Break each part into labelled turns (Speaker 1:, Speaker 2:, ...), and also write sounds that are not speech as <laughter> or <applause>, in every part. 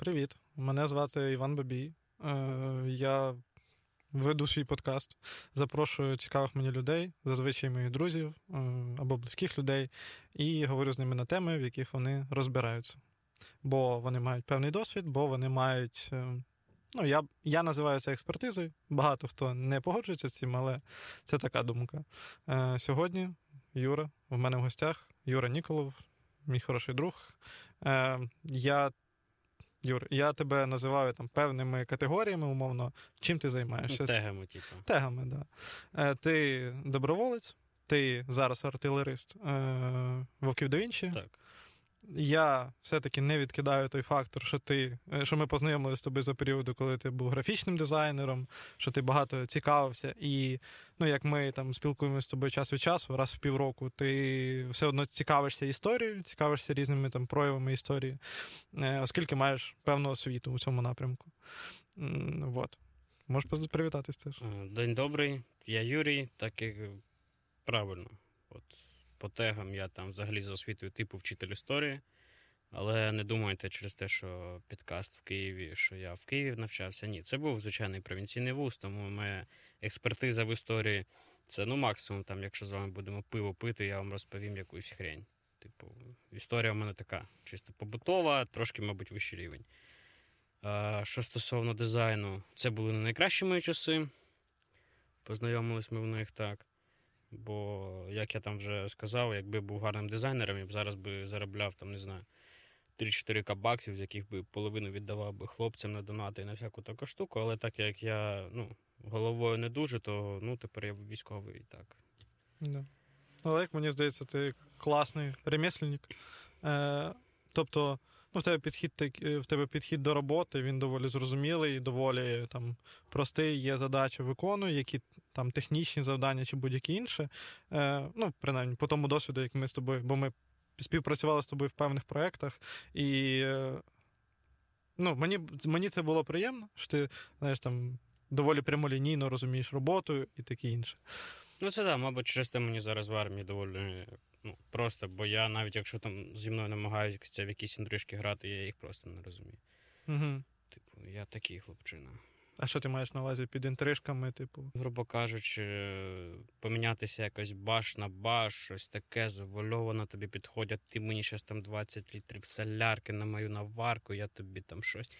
Speaker 1: Привіт, мене звати Іван Бабій. Е, я веду свій подкаст, запрошую цікавих мені людей, зазвичай моїх друзів е, або близьких людей, і говорю з ними на теми, в яких вони розбираються. Бо вони мають певний досвід, бо вони мають. Е, ну, я я називаю це експертизою. Багато хто не погоджується з цим, але це така думка. Сьогодні Юра в мене в гостях, Юра Ніколов, мій хороший друг. Я Юр, я тебе називаю там певними категоріями, умовно. Чим ти займаєшся?
Speaker 2: Тегами, типу.
Speaker 1: Тегами, так. Да. Ти доброволець, ти зараз артилерист е, Вовків до інші.
Speaker 2: Так
Speaker 1: я все-таки не відкидаю той фактор, що ти, е, що ми познайомилися з тобою за періоду, коли ти був графічним дизайнером, що ти багато цікавився, і ну, як ми там спілкуємося з тобою час від часу, раз в півроку, ти все одно цікавишся історією, цікавишся різними там проявами історії, е, оскільки маєш певну освіту у цьому напрямку. Вот. Можеш привітатись теж.
Speaker 2: Е, день добрий, я Юрій, так як правильно. От по тегам я там взагалі за освітою типу вчитель історії. Але не думайте через те, що підкаст в Києві, що я в Києві навчався. Ні, це був звичайний провінційний вуз, тому моя експертиза в історії це ну максимум, там, якщо з вами будемо пиво пити, я вам розповім якусь хрень. Типу, історія в мене така чисто побутова, трошки, мабуть, вищий рівень. А, Що стосовно дизайну, це були не найкращі мої часи. Познайомились ми в них так. Бо, як я там вже сказав, якби був гарним дизайнером, я б зараз би заробляв там, не знаю, 3-4 баксів, з яких би половину віддавав би хлопцям на донати і на всяку таку штуку. Але так як я ну, головою не дуже, то ну, тепер я військовий і так.
Speaker 1: Да. Але як мені здається, ти класний ремесленник. Е, Тобто. Ну, в тебе підхід е, в тебе підхід до роботи, він доволі зрозумілий, доволі там простий, є задача, виконує, які там технічні завдання чи будь-які інші. Е, Ну, принаймні, по тому досвіду, як ми з тобою, бо ми співпрацювали з тобою в певних проєктах, і е, ну, мені мені це було приємно, що ти знаєш, там доволі прямолінійно розумієш роботу і таке інше.
Speaker 2: Ну, це так, да, мабуть, через те мені зараз в армії доволі Ну, Просто, бо я навіть якщо там зі мною намагаються в якісь інтрижки грати, я їх просто не розумію.
Speaker 1: Угу.
Speaker 2: Типу, я такий хлопчина.
Speaker 1: А що ти маєш на увазі під інтрижками, типу?
Speaker 2: Грубо кажучи, помінятися якось баш на баш, щось таке, завольовано тобі підходять, ти мені зараз там 20 літрів солярки на мою наварку, я тобі там щось.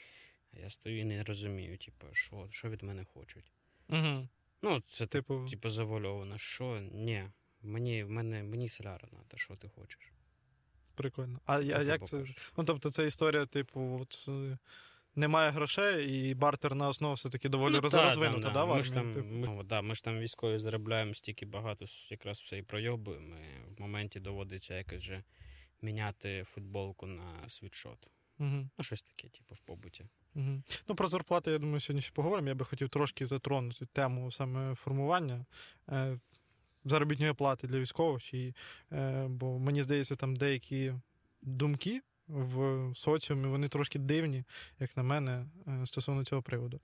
Speaker 2: А я стою і не розумію, типу, що що від мене хочуть.
Speaker 1: Угу.
Speaker 2: Ну, це типу, типу завольовано. Що? Ні. Мені в мене мені соляра треба, що ти хочеш.
Speaker 1: Прикольно. А я, як це? Ну, тобто, це історія, типу, от е, немає грошей, і бартерна основа все-таки доволі ну, розвинута, да, да,
Speaker 2: ми ж там, типу? ми, да, ми ж там військові заробляємо стільки багато, якраз все і пройобуємо. і В моменті доводиться якось вже міняти футболку на світшот.
Speaker 1: Угу.
Speaker 2: Ну, щось таке, типу, в побуті.
Speaker 1: Угу. Ну, про зарплати, я думаю, сьогодні ще поговоримо. Я би хотів трошки затронути тему саме формування. Заробітної плати для військових, чи, е, бо мені здається, там деякі думки в соціумі вони трошки дивні, як на мене, е, стосовно цього приводу.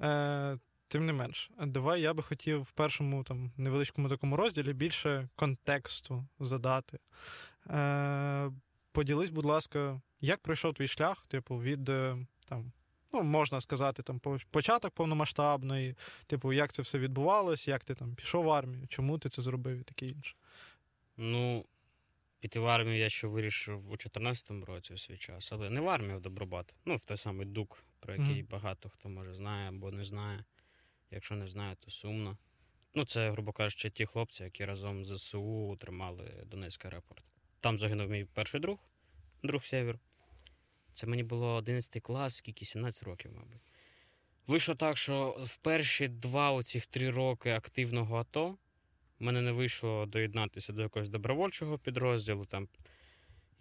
Speaker 1: Е, Тим не менш, давай я би хотів в першому там невеличкому такому розділі більше контексту задати. Е, Поділись, будь ласка, як пройшов твій шлях, типу, від е, там ну, можна сказати, там початок повномасштабної, типу, як це все відбувалось, як ти там пішов в армію, чому ти це зробив і таке інше.
Speaker 2: Ну, піти в армію я ще вирішив у 2014 році у свій час, але не в армію в Добробат. Ну, в той самий ДУК, про який mm-hmm. багато хто може знає або не знає. Якщо не знає, то сумно. Ну, це, грубо кажучи, ті хлопці, які разом з ЗСУ тримали Донецький аеропорт. Там загинув мій перший друг, друг Сєвєр. Це мені було 11 клас, скільки 17 років, мабуть. Вийшло так, що в перші два оцих три роки активного АТО мене не вийшло доєднатися до якогось добровольчого підрозділу. Там.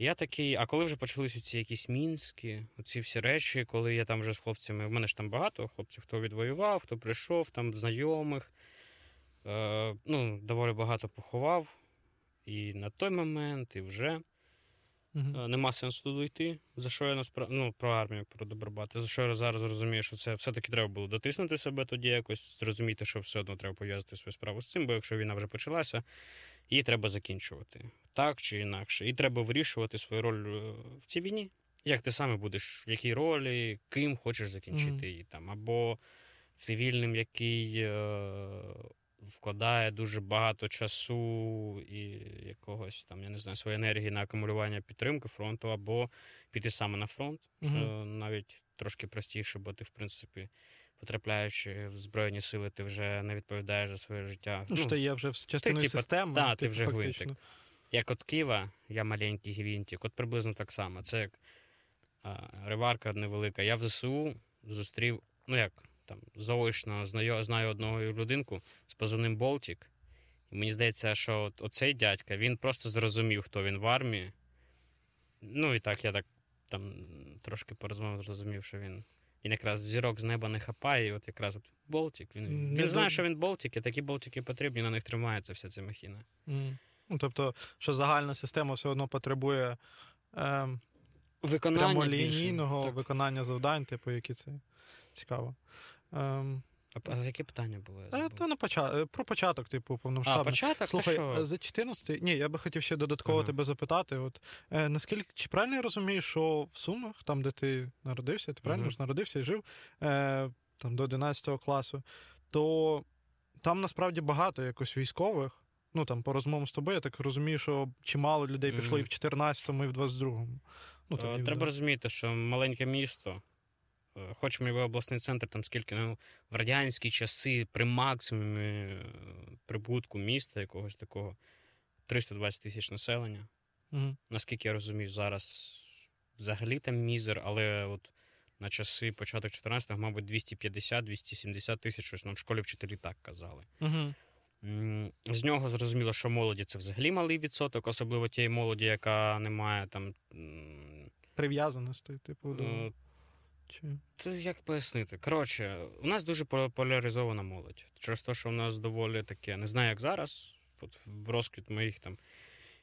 Speaker 2: Я такий, а коли вже почалися ці якісь мінські, оці всі речі, коли я там вже з хлопцями, в мене ж там багато хлопців, хто відвоював, хто прийшов, там знайомих, е, ну, доволі багато поховав. І на той момент, і вже. Uh-huh. Нема сенсу туди йти. За що я наспра... ну, про армію, про добробати. За що я зараз розумію, що це все-таки треба було дотиснути себе тоді, якось зрозуміти, що все одно треба пов'язати свою справу з цим, бо якщо війна вже почалася, її треба закінчувати так чи інакше. І треба вирішувати свою роль е, в цій війні. як ти саме будеш, в якій ролі, ким хочеш закінчити
Speaker 1: Мгм.
Speaker 2: її там, або цивільним, який е, вкладає дуже багато часу і якогось там, я не знаю, своєї енергії на акумулювання підтримки фронту, або піти саме на фронт, що
Speaker 1: Мгм.
Speaker 2: навіть трошки простіше, бо ти, в принципі, потрапляючи в Збройні сили, ти вже не відповідаєш за своє життя.
Speaker 1: Ну, що ти є вже частиною
Speaker 2: типу,
Speaker 1: системи.
Speaker 2: та, ти
Speaker 1: типу,
Speaker 2: вже
Speaker 1: фактично.
Speaker 2: гвинтик. Як от Києва, я маленький гвинтик, от приблизно так само. Це як а, ремарка невелика. Я в ЗСУ зустрів, ну як там, заочно знаю, знаю одного людинку з позивним Болтік. І мені здається, що от, оцей дядька він просто зрозумів, хто він в армії. Ну і так, я так там трошки порозмовляв, зрозумів, що він. Він якраз зірок з неба не хапає, і от якраз от Болтік. Він, він знає, що він Болтік, і такі болтики потрібні, на них тримається вся ця махіна.
Speaker 1: Мгм. Ну, тобто, що загальна система все одно потребує е,
Speaker 2: Виконання
Speaker 1: прямолінійного
Speaker 2: більше.
Speaker 1: Виконання завдань, типу, які це цікаво. Ем,
Speaker 2: А, яке питання було? Я
Speaker 1: е, та на поча... про початок, типу,
Speaker 2: а, початок,
Speaker 1: Слухай,
Speaker 2: та що?
Speaker 1: за 14 ні, я би хотів ще додатково
Speaker 2: Ага.
Speaker 1: тебе запитати. От е, наскільки чи правильно я розумію, що в Сумах, там, де ти народився, ти правильно
Speaker 2: Мгм.
Speaker 1: ж народився і жив е, там до 11 класу, то там насправді багато якось військових. Ну там по розмовам з тобою, я так розумію, що чимало людей пішло і в
Speaker 2: Мгм.
Speaker 1: 14-му, і в 22-му. Ну,
Speaker 2: Е, Треба розуміти, що маленьке місто, е, хоч ми в обласний центр, там скільки ну, в радянські часи при максимумі е, прибутку міста якогось такого 320 тисяч населення.
Speaker 1: Мгм.
Speaker 2: Наскільки я розумію, зараз взагалі там мізер, але от на часи початок 14-го, мабуть, 250-270 тисяч, щось нам в школі вчителі так казали. М, З нього зрозуміло, що молоді це взагалі малий відсоток, особливо тієї молоді, яка не має там.
Speaker 1: Прив'язаності, типу, до... чи...
Speaker 2: Це як пояснити? Коротше, у нас дуже поляризована молодь. Через те, що у нас доволі таке, не знаю, як зараз, от в розквіт моїх там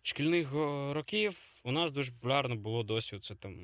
Speaker 2: шкільних років, у нас дуже популярно було досі це там,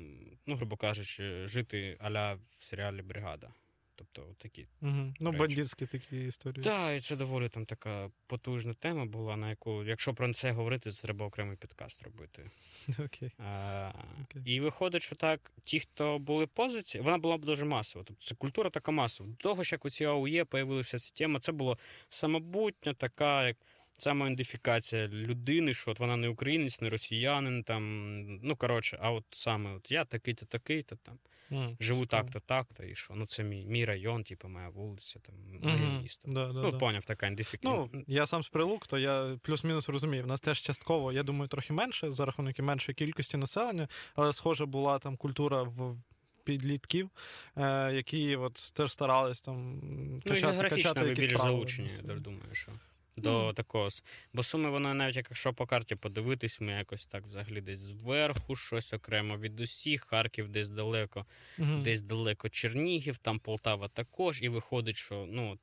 Speaker 2: ну, грубо кажучи, жити аля в серіалі Бригада. Тобто такі.
Speaker 1: Угу. Ну, бандитські такі історії.
Speaker 2: Так, і це доволі там така потужна тема була, на яку, якщо про це говорити, це треба окремий підкаст робити. <laughs>
Speaker 1: Окей.
Speaker 2: А,
Speaker 1: Окей.
Speaker 2: І виходить, що так, ті, хто були позиції, вона була б дуже масова. Тобто це культура така масова. До того ж, як у ці АУЄ появилася ця тема, це було самобутня, така як самоідентифікація людини, що от вона не українець, не росіянин, там, ну коротше, а от саме от я такий-то, такий-то там.
Speaker 1: М,
Speaker 2: Живу так-то, так-то, і що? Ну, це мій, мій район, типу, моя вулиця, там, моє
Speaker 1: Мгм.
Speaker 2: місто.
Speaker 1: Да, да,
Speaker 2: ну,
Speaker 1: да.
Speaker 2: поняв, така ідентифікація.
Speaker 1: Ну, я сам з прилук, то я плюс-мінус розумію. У нас теж частково, я думаю, трохи менше за рахунок меншої кількості населення, але схожа була там культура в. Підлітків, е, які от теж старались там
Speaker 2: Ну,
Speaker 1: качати,
Speaker 2: географічно
Speaker 1: качати якісь
Speaker 2: більш залучені, я думаю, що. До
Speaker 1: Ну.
Speaker 2: такого. Бо суми, воно навіть якщо по карті подивитись, ми якось так взагалі десь зверху щось окремо від усіх, Харків десь далеко,
Speaker 1: Мгм.
Speaker 2: десь далеко Чернігів, там Полтава також, і виходить, що ну от.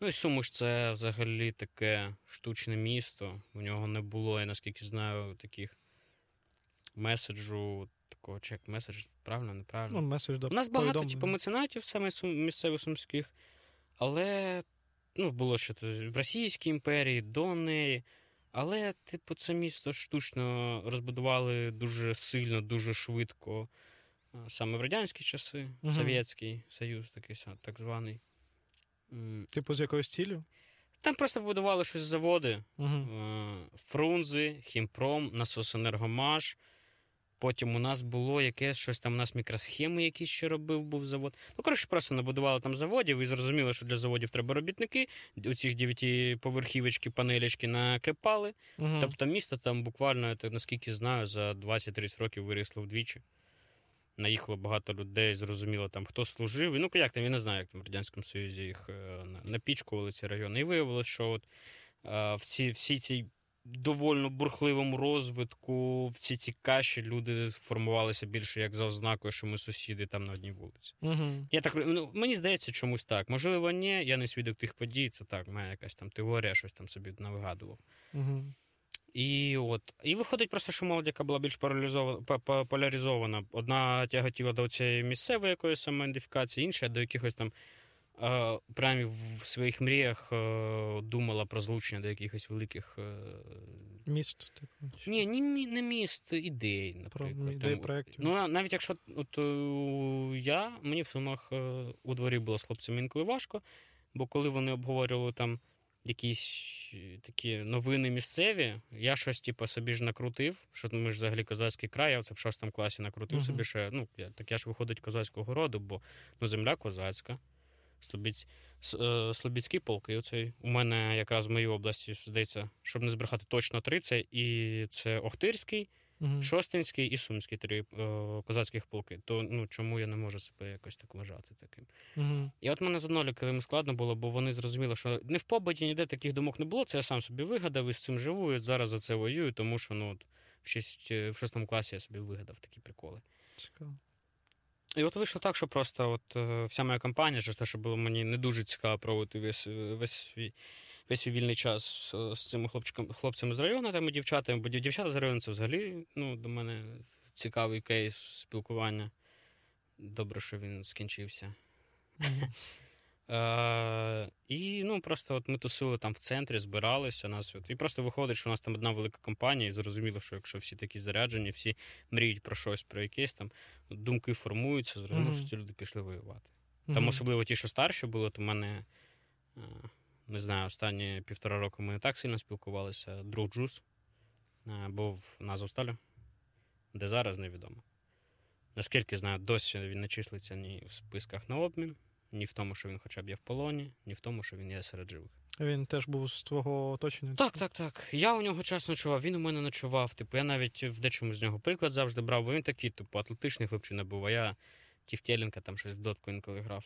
Speaker 2: Ну і Суми ж це взагалі таке штучне місто. У нього не було, я наскільки знаю, таких меседжу, такого чек меседж, правильно, неправильно.
Speaker 1: Ну, меседж, да,
Speaker 2: У нас багато типу, меценатів саме сум, місцевих сумських, але ну, було ще в Російській імперії, до неї. Але, типу, це місто штучно розбудували дуже сильно, дуже швидко. Саме в радянські часи,
Speaker 1: Мгм.
Speaker 2: Совєтський Союз, такий так званий.
Speaker 1: Типу, з якоюсь ціллю?
Speaker 2: Там просто будували щось заводи.
Speaker 1: Угу.
Speaker 2: Е, Фрунзи, Хімпром, Насосенергомаш. Потім у нас було якесь щось там, у нас мікросхеми якісь ще робив, був завод. Ну, коротше, просто набудували там заводів і зрозуміло, що для заводів треба робітники. У цих дев'ятиповерхівочки, панелечки наклепали.
Speaker 1: Угу.
Speaker 2: Тобто місто там буквально, я так, наскільки знаю, за 20-30 років вирісло вдвічі. Наїхало багато людей, зрозуміло, там хто служив. І, ну, як там, я не знаю, як там в Радянському Союзі їх е, напічкували ці райони. І виявилося, що от, е, всі, всі ці довольно бурхливому розвитку, всі ці каші люди формувалися більше як за ознакою, що ми сусіди там на одній вулиці.
Speaker 1: Угу.
Speaker 2: Я так ну, мені здається, чомусь так. Можливо, ні, я не свідок тих подій, це так, моя якась там теорія, щось там собі навигадував.
Speaker 1: Угу.
Speaker 2: І от і виходить просто, що молодь, яка була більш поляризована. Одна тяготіла до цієї місцевої якоїсь самоідентифікації, інша до якихось там прямо в своїх мріях е, думала про злучення до якихось великих. Е,
Speaker 1: Міст, типу.
Speaker 2: ні, ні, не міст, ідей,
Speaker 1: Про
Speaker 2: наприклад.
Speaker 1: ідеї
Speaker 2: Там,
Speaker 1: проєктів.
Speaker 2: Ну, навіть якщо от, е, я, мені в Сумах е, у дворі було з хлопцями інколи важко, бо коли вони обговорювали там якісь е, такі новини місцеві, я щось типу, собі ж накрутив, що ми ж взагалі козацький край, я це в шостому класі накрутив
Speaker 1: Мгм.
Speaker 2: собі, що ну, я, так я ж виходить козацького роду, бо ну, земля козацька. Слобідсь, е, Слобідські полки. Оцей. У мене якраз в моїй області, здається, щоб не збрехати, точно три. Це і це Охтирський,
Speaker 1: Мгм.
Speaker 2: Шостинський і Сумський три е, козацьких полки. То ну чому я не можу себе якось так вважати таким?
Speaker 1: Мгм.
Speaker 2: І от мене з одноліками складно було, бо вони зрозуміли, що не в побуті ніде таких думок не було. Це я сам собі вигадав і з цим живу. І от зараз за це воюю, тому що ну от в, шість, в шостому класі я собі вигадав такі приколи.
Speaker 1: Цікаво.
Speaker 2: І от вийшло так, що просто от е, вся моя компанія, через те, що було мені не дуже цікаво проводити весь, весь свій. Весь свій вільний час е, з цими хлопчиками, хлопцями з району там і дівчатами, бо дівчата з району це взагалі ну, до мене цікавий кейс спілкування. Добре, що він скінчився. <laughs> Е, і ну, просто от ми тусили там в центрі, збиралися нас. От, і просто виходить, що у нас там одна велика компанія, і зрозуміло, що якщо всі такі заряджені, всі мріють про щось, про якесь там, думки формуються, зрозуміло,
Speaker 1: Мгм.
Speaker 2: що ці люди пішли воювати.
Speaker 1: Мгм.
Speaker 2: Там особливо ті, що старші були, то в мене, е, не знаю, останні півтора року ми не так сильно спілкувалися. Друг Джус е, був на Азовсталі, де зараз невідомо. Наскільки знаю, досі він не числиться ні в списках на обмін, ні в тому, що він хоча б є в полоні, ні в тому, що він є серед живих.
Speaker 1: Він теж був з твого оточення.
Speaker 2: Так, так, так. Я у нього час ночував, він у мене ночував. Типу, я навіть в дечому з нього приклад завжди брав, бо він такий, типу, атлетичний хлопчина був, а я Тівтєленка там щось в дотку інколи грав.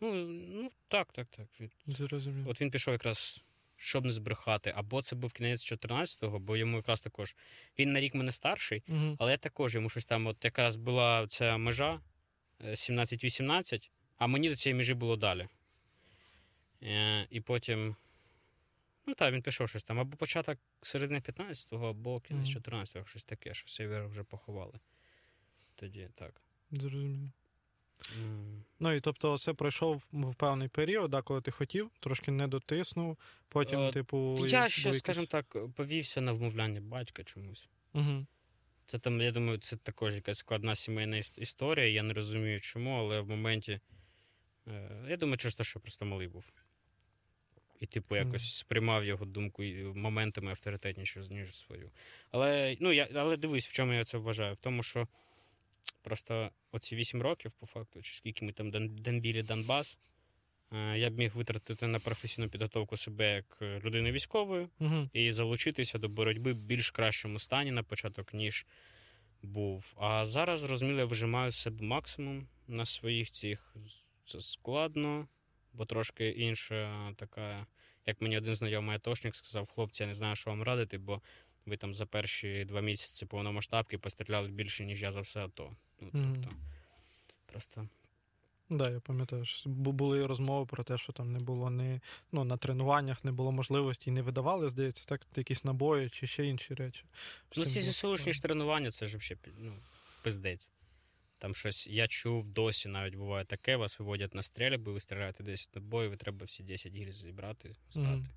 Speaker 2: Ну, ну так, так, так.
Speaker 1: Зрозуміло.
Speaker 2: От він пішов якраз, щоб не збрехати. Або це був кінець 14-го, бо йому якраз також. Він на рік мене старший,
Speaker 1: Мгм.
Speaker 2: але я також йому щось там, от якраз була ця межа е, 17-18, а мені до цієї межі було далі. Е, і потім. Ну так, він пішов щось там. Або початок середини 15-го, або кінець 14-го, щось таке, що север вже поховали. Тоді так.
Speaker 1: Зрозуміло.
Speaker 2: М.
Speaker 1: Ну і тобто, це пройшов в певний період, да, коли ти хотів, трошки не дотиснув, потім,
Speaker 2: Е,
Speaker 1: типу.
Speaker 2: Я ще,
Speaker 1: були
Speaker 2: скажімо так, повівся на вмовляння батька чомусь.
Speaker 1: Мгм.
Speaker 2: Це там, я думаю, це також якась складна сімейна історія. Я не розумію, чому, але в моменті. Е, я думаю, через те, що я просто малий був. І, типу, якось сприймав його думку і моментами авторитетніше, ніж свою. Але, ну, я, але дивись, в чому я це вважаю? В тому, що просто оці вісім років, по факту, чи скільки ми там Донбілі Донбас, е, я б міг витратити на професійну підготовку себе як людини військової
Speaker 1: Мгм.
Speaker 2: і залучитися до боротьби в більш кращому стані на початок, ніж був. А зараз, зрозуміло, я вижимаю з себе максимум на своїх цих. Це складно, бо трошки інша така, як мені один знайомий атошник сказав, хлопці, я не знаю, що вам радити, бо ви там за перші два місяці повномасштабки постріляли більше, ніж я за все АТО. Ну, тобто, просто
Speaker 1: Да, я пам'ятаю, що бу- були розмови про те, що там не було ні ну, на тренуваннях, не було можливості і не видавали, здається, так, якісь набої чи ще інші речі.
Speaker 2: Ну, ці ЗСУшні ж тренування, це ж взагалі ну, пиздець. Там щось, я чув, досі навіть буває таке, вас виводять на стрельби, ви стріляєте 10 набоїв, і треба всі 10 гільз зібрати, здати.
Speaker 1: Мгм.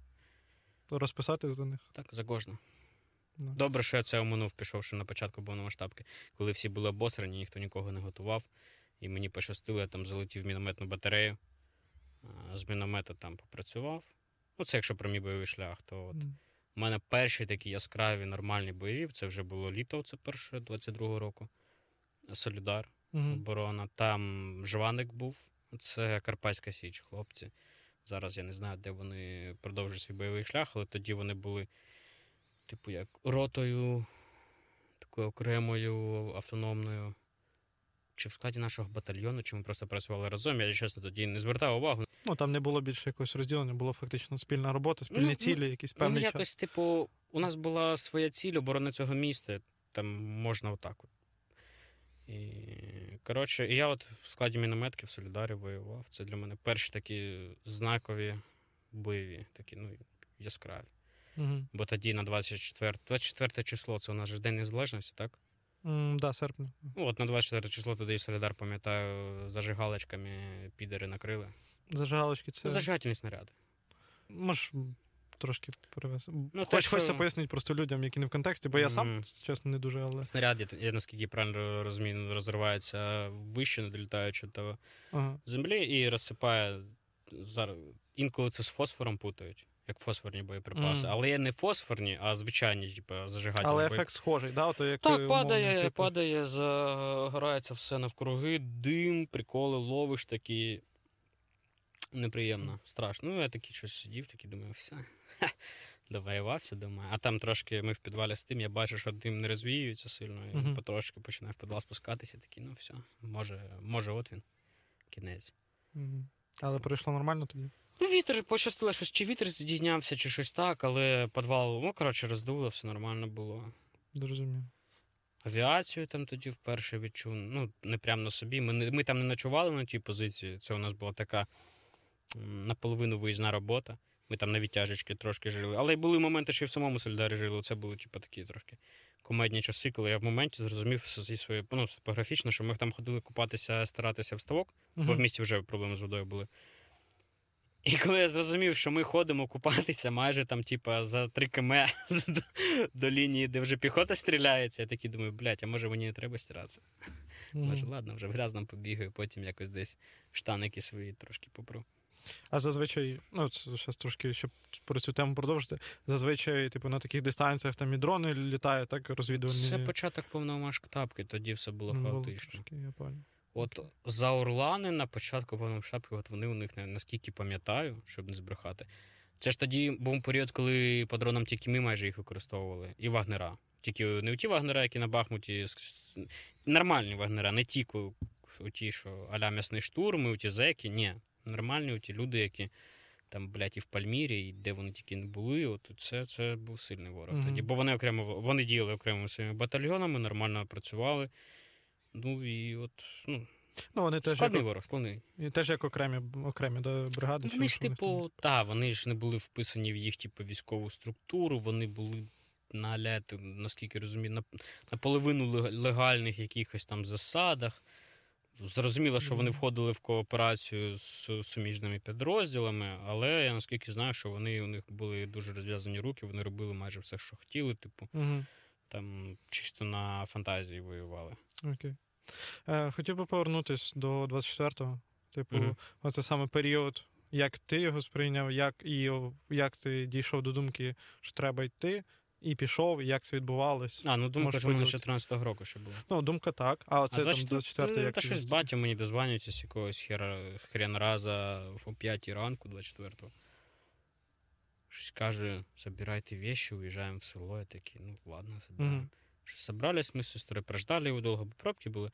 Speaker 1: Розписати за них.
Speaker 2: Так, загожно.
Speaker 1: Да.
Speaker 2: Добре, що я це оминув, пішовши на початку повномасштабки, коли всі були обосрані, ніхто нікого не готував. І мені пощастило, я там залетів в мінометну батарею, з міномета там попрацював. Ну, це якщо про мій бойовий шлях, то от
Speaker 1: М.
Speaker 2: У мене перші такі яскраві нормальні бойові. Це вже було літо, це перше 22-го року. Солідар,
Speaker 1: Мгм.
Speaker 2: оборона. Там Жваник був. Це Карпатська Січ, хлопці. Зараз я не знаю, де вони продовжують свій бойовий шлях, але тоді вони були, типу, як ротою, такою окремою, автономною. Чи в складі нашого батальйону, чи ми просто працювали разом. Я чесно тоді не звертав увагу.
Speaker 1: Ну там не було більше якогось розділення, було фактично спільна робота, спільні
Speaker 2: Ну, ну,
Speaker 1: цілі, якийсь
Speaker 2: Ну,
Speaker 1: певний час.
Speaker 2: якось, типу, у нас була своя ціль оборони цього міста. Там можна отак. От. І, коротше, і я от в складі мінометки в Солідарі воював. Це для мене перші такі знакові бойові, такі, ну, яскраві.
Speaker 1: Угу.
Speaker 2: Бо тоді на 24, 24 число, це у нас же День Незалежності, так?
Speaker 1: М, да, серпня.
Speaker 2: Ну, от на 24 число тоді Солідар, пам'ятаю, зажигалочками підери накрили.
Speaker 1: Зажигалочки це.
Speaker 2: Зажигательні снаряди.
Speaker 1: Можеш трошки перевести.
Speaker 2: Ну,
Speaker 1: Хоч
Speaker 2: те, що-
Speaker 1: хочеться пояснити просто людям, які не в контексті, бо я сам,
Speaker 2: Мгм.
Speaker 1: чесно, не дуже, але.
Speaker 2: Снаряд, я, я наскільки правильно розумію, розривається вище, не долітаючи до
Speaker 1: Ага.
Speaker 2: землі і розсипає зараз. Інколи це з фосфором путають, як фосфорні боєприпаси.
Speaker 1: Мгм.
Speaker 2: Але є не фосфорні, а звичайні, типу, зажигательні
Speaker 1: Але
Speaker 2: боєприпаси.
Speaker 1: ефект схожий, да? Ото як, е,
Speaker 2: Так,
Speaker 1: умовно,
Speaker 2: падає,
Speaker 1: типу,
Speaker 2: падає, загорається все навкруги, дим, приколи, ловиш такі. Неприємно, страшно. Ну, я такий щось сидів, такий думаю, все. <laughs> ха, Довоювався, думаю. А там трошки ми в підвалі з тим, я бачу, що дим не розвіюється сильно, і
Speaker 1: Мгм.
Speaker 2: потрошки починаю в підвал спускатися, такий, ну все, може, може, от він. Кінець.
Speaker 1: Мгм. Але пройшло нормально тоді.
Speaker 2: Ну, вітер пощастило, щось чи вітер здійнявся, чи щось так, але підвал, ну, коротше, роздуло, все нормально було.
Speaker 1: Зрозумів.
Speaker 2: Авіацію там тоді вперше відчув. Ну, не прямо на собі. Ми, не- ми там не ночували на тій позиції. Це у нас була така наполовину виїзна робота. Ми там на відтяжечки трошки жили. Але були моменти, що і в самому Сольдарі жили. Це були, типу, такі трошки комедні часи, коли я в моменті зрозумів зі своєї ну, топографічно, що ми там ходили купатися, старатися в ставок, бо в місті вже проблеми з водою були. І коли я зрозумів, що ми ходимо купатися майже там, типа, за 3 км до, <laughs> до лінії, де вже піхота стріляється, я такий думаю, блядь, а може мені не треба стиратися?
Speaker 1: Мгм.
Speaker 2: Може, ладно, вже в грязному побігаю, потім якось десь штаники свої трошки попру.
Speaker 1: А зазвичай, ну, це зараз трошки, щоб про цю тему продовжити. Зазвичай, типу, на таких дистанціях там і дрони літають, так, розвідувальні.
Speaker 2: Це початок повномасштабки, тоді все було
Speaker 1: Ну,
Speaker 2: хаотично.
Speaker 1: трошки, я пам'ятаю.
Speaker 2: От за Орлани на початку повномасштабки, от вони у них наскільки пам'ятаю, щоб не збрехати. Це ж тоді був період, коли по дронам тільки ми майже їх використовували. І вагнера. Тільки не ті вагнера, які на Бахмуті, нормальні вагнера, не ті, ку- ті, що аля м'ясний штурм, і ті зеки. Ні. Нормальні ті люди, які там, блядь, і в Пальмірі, і де вони тільки не були. От це, це був сильний ворог
Speaker 1: Мгм.
Speaker 2: тоді. Бо вони окремо вони діяли окремими своїми батальйонами, нормально працювали. Ну і от, ну,
Speaker 1: Ну, вони теж
Speaker 2: складний
Speaker 1: як,
Speaker 2: ворог, складний.
Speaker 1: і теж як окремі, окремі да, бригади.
Speaker 2: Вони ж, типу, та, вони ж не були вписані в їх, типу, військову структуру, вони були на наскільки розумію, на, наполовину лег- легальних якихось там засадах. Зрозуміло, що вони входили в кооперацію з суміжними підрозділами, але я наскільки знаю, що вони у них були дуже розв'язані руки, вони робили майже все, що хотіли, типу,
Speaker 1: Угу.
Speaker 2: там чисто на фантазії воювали.
Speaker 1: Окей. Е, хотів би повернутися до 24-го. Типу,
Speaker 2: Мгм.
Speaker 1: оце саме період, як ти його сприйняв, як, і як ти дійшов до думки, що треба йти, і пішов, і як це відбувалось.
Speaker 2: А, ну думка ж мене
Speaker 1: поділитися?
Speaker 2: 14-го року ще була.
Speaker 1: Ну, думка так, а оце
Speaker 2: а
Speaker 1: там
Speaker 2: 24
Speaker 1: 24
Speaker 2: ну,
Speaker 1: як
Speaker 2: Та щось
Speaker 1: застав?
Speaker 2: батя мені дозванюється з якогось хера, хрен раза о 5 ранку, 24-го. Щось каже, забирайте вещи, уїжджаємо в село. Я такий, ну ладно, забираємо.
Speaker 1: Мгм.
Speaker 2: Що собрались ми з сестрою, прождали його довго, бо пробки були.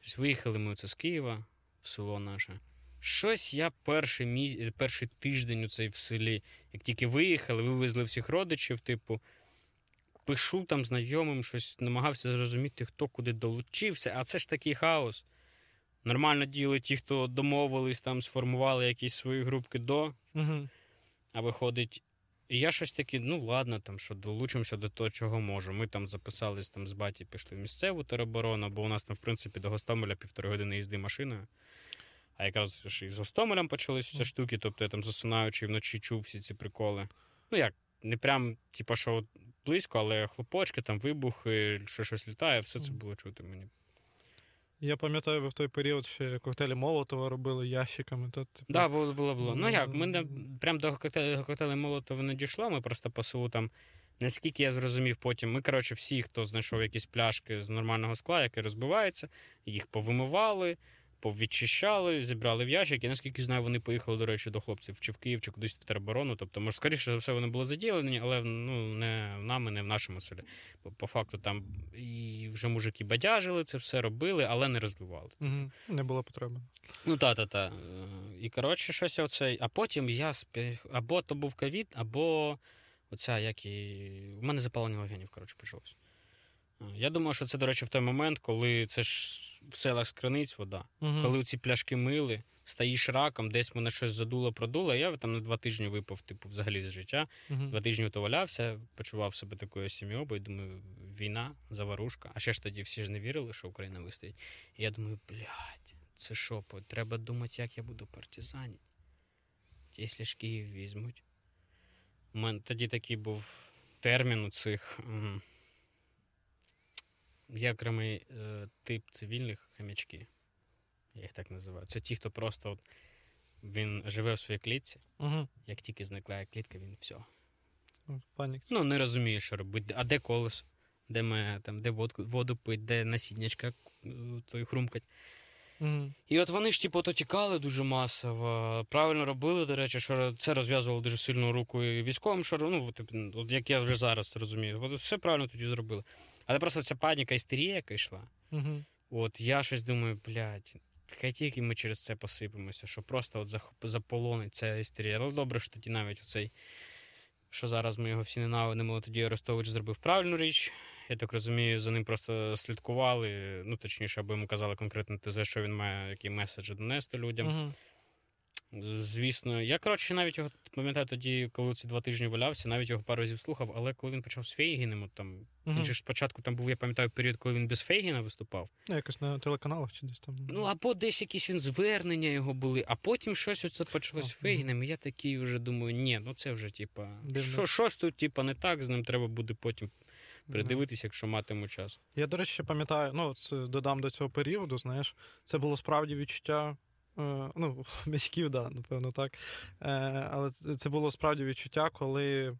Speaker 2: Щось виїхали ми оце з Києва в село наше. Щось я перший, мі... перший тиждень у цей в селі, як тільки виїхали, вивезли всіх родичів, типу, пишу там знайомим, щось намагався зрозуміти, хто куди долучився, а це ж такий хаос. Нормально діяли ті, хто домовились, там сформували якісь свої групки до,
Speaker 1: Угу.
Speaker 2: а виходить. І я щось таке, ну ладно, там що долучимося до того, чого можу. Ми там записались там з баті, пішли в місцеву тероборону, бо у нас там, в принципі, до Гостомеля півтори години їзди машиною. А якраз ж і з Гостомелем почались ці штуки, тобто я там засинаючи вночі чув всі ці приколи. Ну як, не прям, типу, що близько, але хлопочки, там вибухи, що щось літає, все це було чути мені.
Speaker 1: Я пам'ятаю, ви в той період ще коктейлі Молотова робили ящиками. То, типу,
Speaker 2: Да, було, було, було. Ну як, ми не, прям до коктейлю Молотова не дійшло, ми просто по селу там. Наскільки я зрозумів потім, ми, коротше, всі, хто знайшов якісь пляшки з нормального скла, яке розбивається, їх повимивали, повідчищали, зібрали в ящик. І наскільки знаю, вони поїхали, до речі, до хлопців чи в Київ, чи кудись в тероборону. Тобто, може, скоріше за все, вони були заділені, але ну, не в нами, не в нашому селі. Бо по факту там і вже мужики бадяжили, це все робили, але не розливали.
Speaker 1: Угу. Не було потреби.
Speaker 2: Ну, та, та, та. І коротше, щось оце. А потім я спі... або то був ковід, або оця, як і. У мене запалення легенів, коротше, почалось. Я думаю, що це, до речі, в той момент, коли це ж в селах з криниць вода,
Speaker 1: Угу.
Speaker 2: коли ці пляшки мили, стоїш раком, десь мене щось задуло, продуло. Я там на два тижні випав, типу, взагалі з життя.
Speaker 1: Угу.
Speaker 2: Два тижні то валявся, почував себе такою сім'єю, думаю, війна, заварушка. А ще ж тоді всі ж не вірили, що Україна вистоїть. І я думаю, блядь, це що, треба думати, як я буду партизанити. блядь, якщо ж Київ візьмуть. У мене тоді такий був термін у цих. Є окремий е, тип цивільних хомячки. Я їх так називаю. Це ті, хто просто от, він живе в своїй клітці.
Speaker 1: Угу.
Speaker 2: Як тільки зникає клітка, він все.
Speaker 1: Панікс.
Speaker 2: Ну, не розуміє, що робити. А де колесо? Де ми там, де водку, воду пить, де насіннячка е, той хрумкать.
Speaker 1: Угу.
Speaker 2: І от вони ж, типу, то тікали дуже масово. Правильно робили, до речі, що це розв'язувало дуже сильну руку і військовим, що ну, типу, от як я вже зараз розумію. Все правильно тоді зробили. Але просто ця паніка істерія, яка йшла.
Speaker 1: Угу.
Speaker 2: От я щось думаю, блядь, хай тільки ми через це посипемося, що просто от заполонить ця істерія. Але добре, що тоді навіть оцей, що зараз ми його всі ненавидимо, але тоді Арестович зробив правильну річ. Я так розумію, за ним просто слідкували. Ну, точніше, або йому казали конкретно те, за що він має які меседжі донести людям.
Speaker 1: Угу.
Speaker 2: Звісно, я коротше навіть його пам'ятаю тоді, коли ці два тижні валявся, навіть його пару разів слухав, але коли він почав з Фейгіним, от там він же ж спочатку там був, я пам'ятаю, період, коли він без Фейгіна виступав.
Speaker 1: Ну, якось на телеканалах чи десь там.
Speaker 2: Ну, або десь якісь він звернення його були, а потім щось оце почалось з. Фейгіним, і я такий вже думаю, ні, ну це вже, типа, що, щось тут, типа, не так, з ним треба буде потім придивитися, якщо матиму час.
Speaker 1: Я, до речі, пам'ятаю, ну, це додам до цього періоду, знаєш, це було справді відчуття. Е, Ну, <laughs> м'ячків, да, напевно, так. Е, але це- було справді відчуття, коли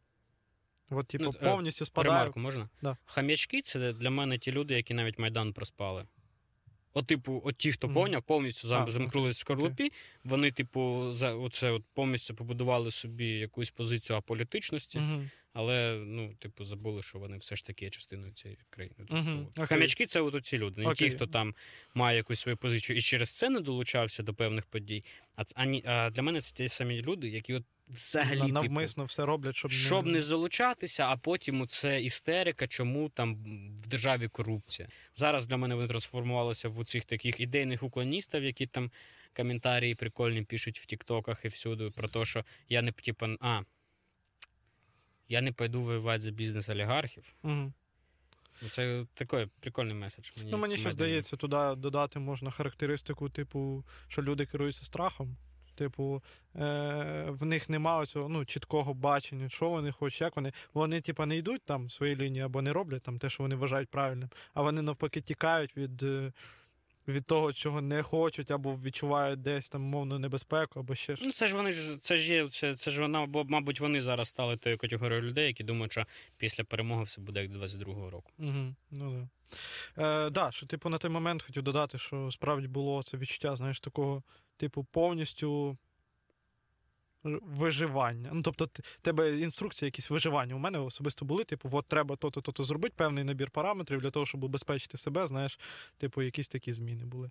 Speaker 1: от, типу,
Speaker 2: Ну, е,
Speaker 1: повністю спадає.
Speaker 2: Ремарку можна?
Speaker 1: Да.
Speaker 2: Хам'ячки це для мене ті люди, які навіть Майдан проспали. От, типу, от ті, хто повняв, повністю зам-
Speaker 1: А,
Speaker 2: замкнулись в скорлупі, вони, типу, за оце от повністю побудували собі якусь позицію аполітичності. Але, ну, типу, забули, що вони все ж таки є частиною цієї країни. Тобто,
Speaker 1: Мгм.
Speaker 2: Хам'ячки це от ці люди, не
Speaker 1: Окей.
Speaker 2: ті, хто там має якусь свою позицію і через це не долучався до певних подій. А, а, а для мене це ті самі люди, які от взагалі типу,
Speaker 1: навмисно все роблять, щоб,
Speaker 2: щоб не залучатися, а потім це істерика, чому там в державі корупція. Зараз для мене вони трансформувалися в цих таких ідейних уклоністів, які там коментарі прикольні пишуть в Тіктоках і всюди про те, що я не типа, а. Я не пойду воювати за бізнес олігархів.
Speaker 1: Угу.
Speaker 2: Ну, Це такий прикольний меседж. Мені,
Speaker 1: Ну, мені ще здається, туди додати можна характеристику, типу, що люди керуються страхом. Типу, е, в них немає цього ну, чіткого бачення, що вони хочуть, як вони. Вони, типу, не йдуть там свої лінії або не роблять там те, що вони вважають правильним, а вони навпаки тікають від, е, від того, чого не хочуть, або відчувають десь там мовну небезпеку, або ще
Speaker 2: Ну, це ж вони ж це ж є, це, це ж вона, бо, мабуть, вони зараз стали тою категорією людей, які думають, що після перемоги все буде як 22-го року.
Speaker 1: Угу, ну, да. Е, да, що, типу, на той момент хотів додати, що справді було це відчуття, знаєш, такого, типу, повністю виживання. Ну, тобто, тебе інструкції якісь виживання. У мене особисто були, типу, от треба то-то, то-то зробити, певний набір параметрів для того, щоб убезпечити себе, знаєш, типу, якісь такі зміни були.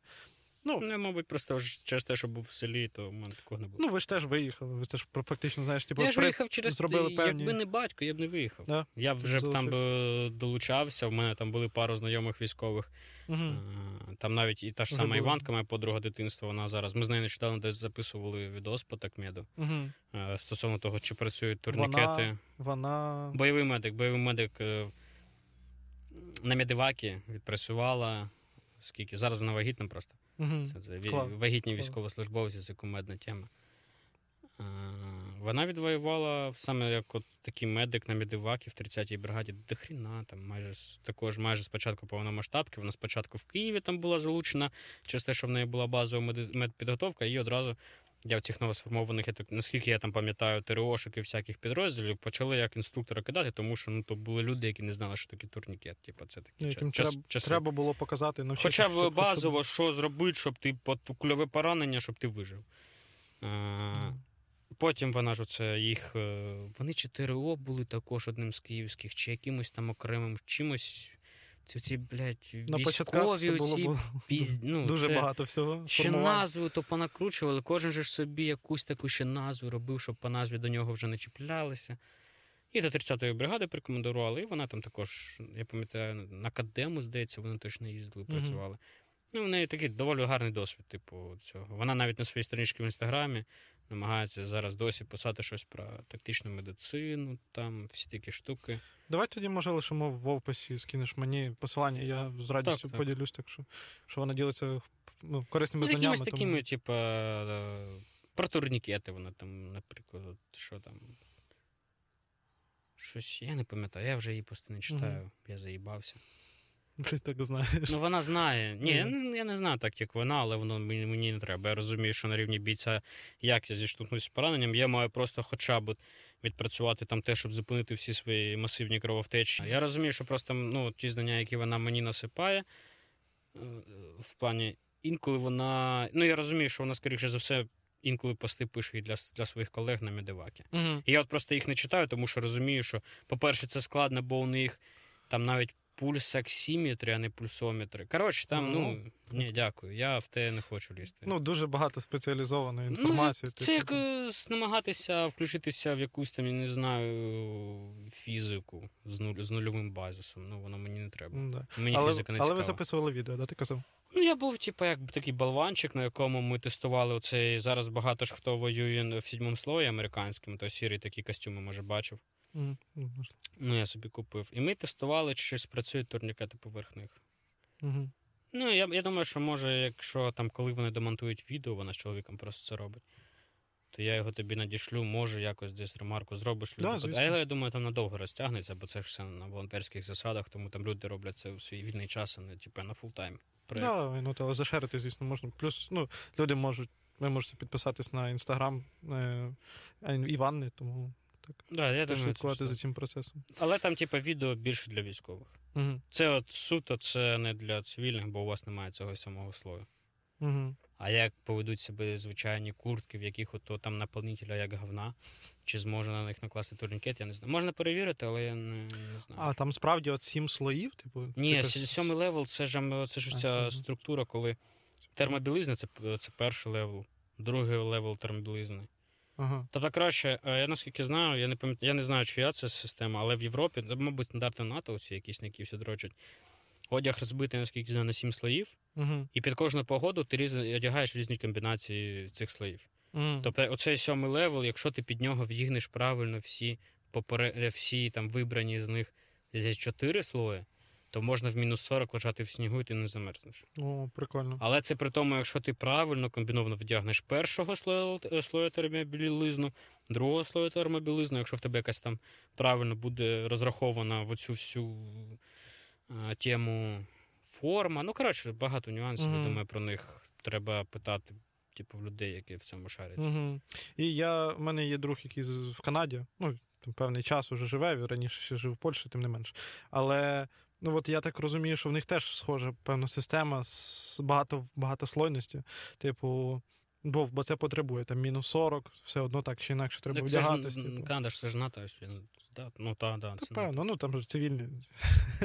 Speaker 1: Ну,
Speaker 2: Ну, мабуть, просто через те, що був в селі, то в мене такого не було.
Speaker 1: ну ви ж теж виїхали, ви теж фактично, знаєш, типу,
Speaker 2: я ж виїхав через
Speaker 1: зробили певні-
Speaker 2: якби не батько, я б не виїхав.
Speaker 1: Да?
Speaker 2: Я вже б там би долучався. В мене там були пару знайомих військових. Е, Там навіть і та ж сама. Іванка, моя подруга дитинства, вона зараз. Ми з нею нещодавно десь записували відос по такмеду
Speaker 1: Мгм.
Speaker 2: е, стосовно того, чи працюють турнікети.
Speaker 1: Вона, вона...
Speaker 2: Бойовий медик, бойовий медик е, на медивакі відпрацювала. Скільки? Зараз вона вагітна просто. Це, це
Speaker 1: Клас,
Speaker 2: вагітні
Speaker 1: клас.
Speaker 2: військовослужбовці, це кумедна тема. Вона відвоювала саме як от такий медик на медивакі в 30-й бригаді Дохріна там майже також майже спочатку повномасштабки. Вона спочатку в Києві там була залучена через те, що в неї була базова медпідготовка, і одразу я в цих новосформованих, я так, наскільки я там пам'ятаю, ТРОшики всяких підрозділів почали як інструктора кидати, тому що ну, то були люди, які не знали, що таке турнікет. Типу, це такі
Speaker 1: Ну,
Speaker 2: час,
Speaker 1: треба,
Speaker 2: часи.
Speaker 1: треба було показати, навчити.
Speaker 2: Хоча б базово, що зробити, щоб ти кульове поранення, щоб ти вижив. А, потім вона ж оце їх. е, Вони чи ТРО були також одним з київських, чи якимось там окремим чимось. Ці, ці блядь,
Speaker 1: На
Speaker 2: військові
Speaker 1: було,
Speaker 2: оці
Speaker 1: було
Speaker 2: піз... ну,
Speaker 1: дуже
Speaker 2: це...
Speaker 1: багато всього.
Speaker 2: Ще назву то понакручували, кожен же ж собі якусь таку ще назву робив, щоб по назві до нього вже не чіплялися. І до 30-ї бригади прикомандували, і вона там також, я пам'ятаю, на Кадему, здається, вони точно їздили, працювали. Ну, в неї такий доволі гарний досвід, типу, цього. Вона навіть на своїй сторінці в інстаграмі намагається зараз досі писати щось про тактичну медицину, там всі такі штуки.
Speaker 1: Давай тоді, може, лишимо в описі, скинеш мені посилання, я з радістю
Speaker 2: Так,
Speaker 1: поділюсь, так що, що вона ділиться ну, корисними
Speaker 2: Ну, з
Speaker 1: знаннями.
Speaker 2: якимись такими, типу, Про турнікети вони там, наприклад, що там. Щось, я не пам'ятаю, я вже її просто не читаю,
Speaker 1: Мгм.
Speaker 2: я заїбався.
Speaker 1: Ти так знаєш.
Speaker 2: Ну, вона знає. Ні, я, не- я не знаю так, як вона, але воно мені, мені не треба. Я розумію, що на рівні бійця, як я зіштовхнусь з пораненням, я маю просто хоча б відпрацювати там те, щоб зупинити всі свої масивні крововтечі. Я розумію, що просто ну, ті знання, які вона мені насипає, е, в плані інколи вона. Ну, я розумію, що вона, скоріше за все, інколи пости пише і для, для своїх колег на медивакі.
Speaker 1: Угу.
Speaker 2: І я от просто їх не читаю, тому що розумію, що, по-перше, це складно, бо у них там навіть пульсоксиметри, а не пульсометри. Коротше, там, ну, ні, дякую, я в те не хочу лізти.
Speaker 1: Ну, дуже багато спеціалізованої
Speaker 2: Ну,
Speaker 1: інформації.
Speaker 2: це
Speaker 1: типу,
Speaker 2: як е, намагатися включитися в якусь там, я не знаю, фізику з, нуль, з нульовим базисом. Ну, воно мені не треба.
Speaker 1: ну, да.
Speaker 2: Мені
Speaker 1: але,
Speaker 2: фізика не
Speaker 1: але ви записували відео, да, ти казав?
Speaker 2: Ну, я був, типу, як такий болванчик, на якому ми тестували оцей. Зараз багато ж хто воює в сідьмому слої американському, то сірі такі костюми, може, бачив.
Speaker 1: Мгм. Ну.
Speaker 2: Я собі купив. І ми тестували, чи спрацюють турнікети поверх них.
Speaker 1: Мгм.
Speaker 2: Ну, я, я думаю, що може, якщо там, коли вони демонтують відео, вона з чоловіком просто це робить. То я його тобі надішлю, може якось десь ремарку зробиш.
Speaker 1: Да,
Speaker 2: люди. Але я думаю, там надовго розтягнеться, бо це ж все на волонтерських засадах, тому там люди роблять це у свій вільний час, а не типу, на full-time. проєкт.
Speaker 1: Да, ну, але зашерити, звісно, можна. Плюс, ну, люди можуть, ви можете підписатись на інстаграм е, Іванни, тому так,
Speaker 2: Да, я думаю,
Speaker 1: слідкувати за цим процесом.
Speaker 2: Але там, типу, відео більше для військових.
Speaker 1: Угу.
Speaker 2: Це от суто, це не для цивільних, бо у вас немає цього самого слою.
Speaker 1: Угу.
Speaker 2: А як поведуть себе звичайні куртки, в яких ото там наповнителя як говна, чи зможе на них накласти турнікет, я не знаю. Можна перевірити, але я не, не знаю.
Speaker 1: А там справді от сім слоїв, типу.
Speaker 2: Ні, сьомий level це ж це ж ця структура, коли термобілизна це, це перший level, другий level термобілизни.
Speaker 1: Ага.
Speaker 2: Тобто, краще, е, я наскільки знаю, я не пам'ятаю, я не знаю, чия це система, але в Європі, мабуть, стандарти НАТО, оці якісь, які всі дрочать. Одяг розбитий, наскільки знаю, на сім слоїв,
Speaker 1: Угу.
Speaker 2: і під кожну погоду ти різ... одягаєш різні комбінації цих слоїв.
Speaker 1: Угу.
Speaker 2: Тобто, оцей сьомий level, якщо ти під нього вдягнеш правильно всі попере... е, всі там вибрані з них десь чотири слої, то можна в мінус 40 лежати в снігу і ти не замерзнеш.
Speaker 1: О, прикольно.
Speaker 2: Але це при тому, якщо ти правильно комбіновано вдягнеш першого слою, е, слою термобілизну, другого слою термобілизну, якщо в тебе якась там правильно буде розрахована в оцю всю е, тему форма. Ну, коротше, багато нюансів.
Speaker 1: Мгм.
Speaker 2: Я думаю, про них треба питати, типу, в людей, які в цьому шарять.
Speaker 1: Угу. І я, в мене є друг, який в Канаді, ну, там певний час уже живе, він раніше ще жив в Польщі, тим не менш. Але ну, от я так розумію, що в них теж схожа певна система з багато, багатослойності. Типу, бо, бо це потребує там мінус 40, все одно так чи інакше треба
Speaker 2: Так це ж,
Speaker 1: Типу.
Speaker 2: Канада ж це ж НАТО, він, да, ну так, да,
Speaker 1: Та
Speaker 2: це
Speaker 1: певно, ну там ж цивільні,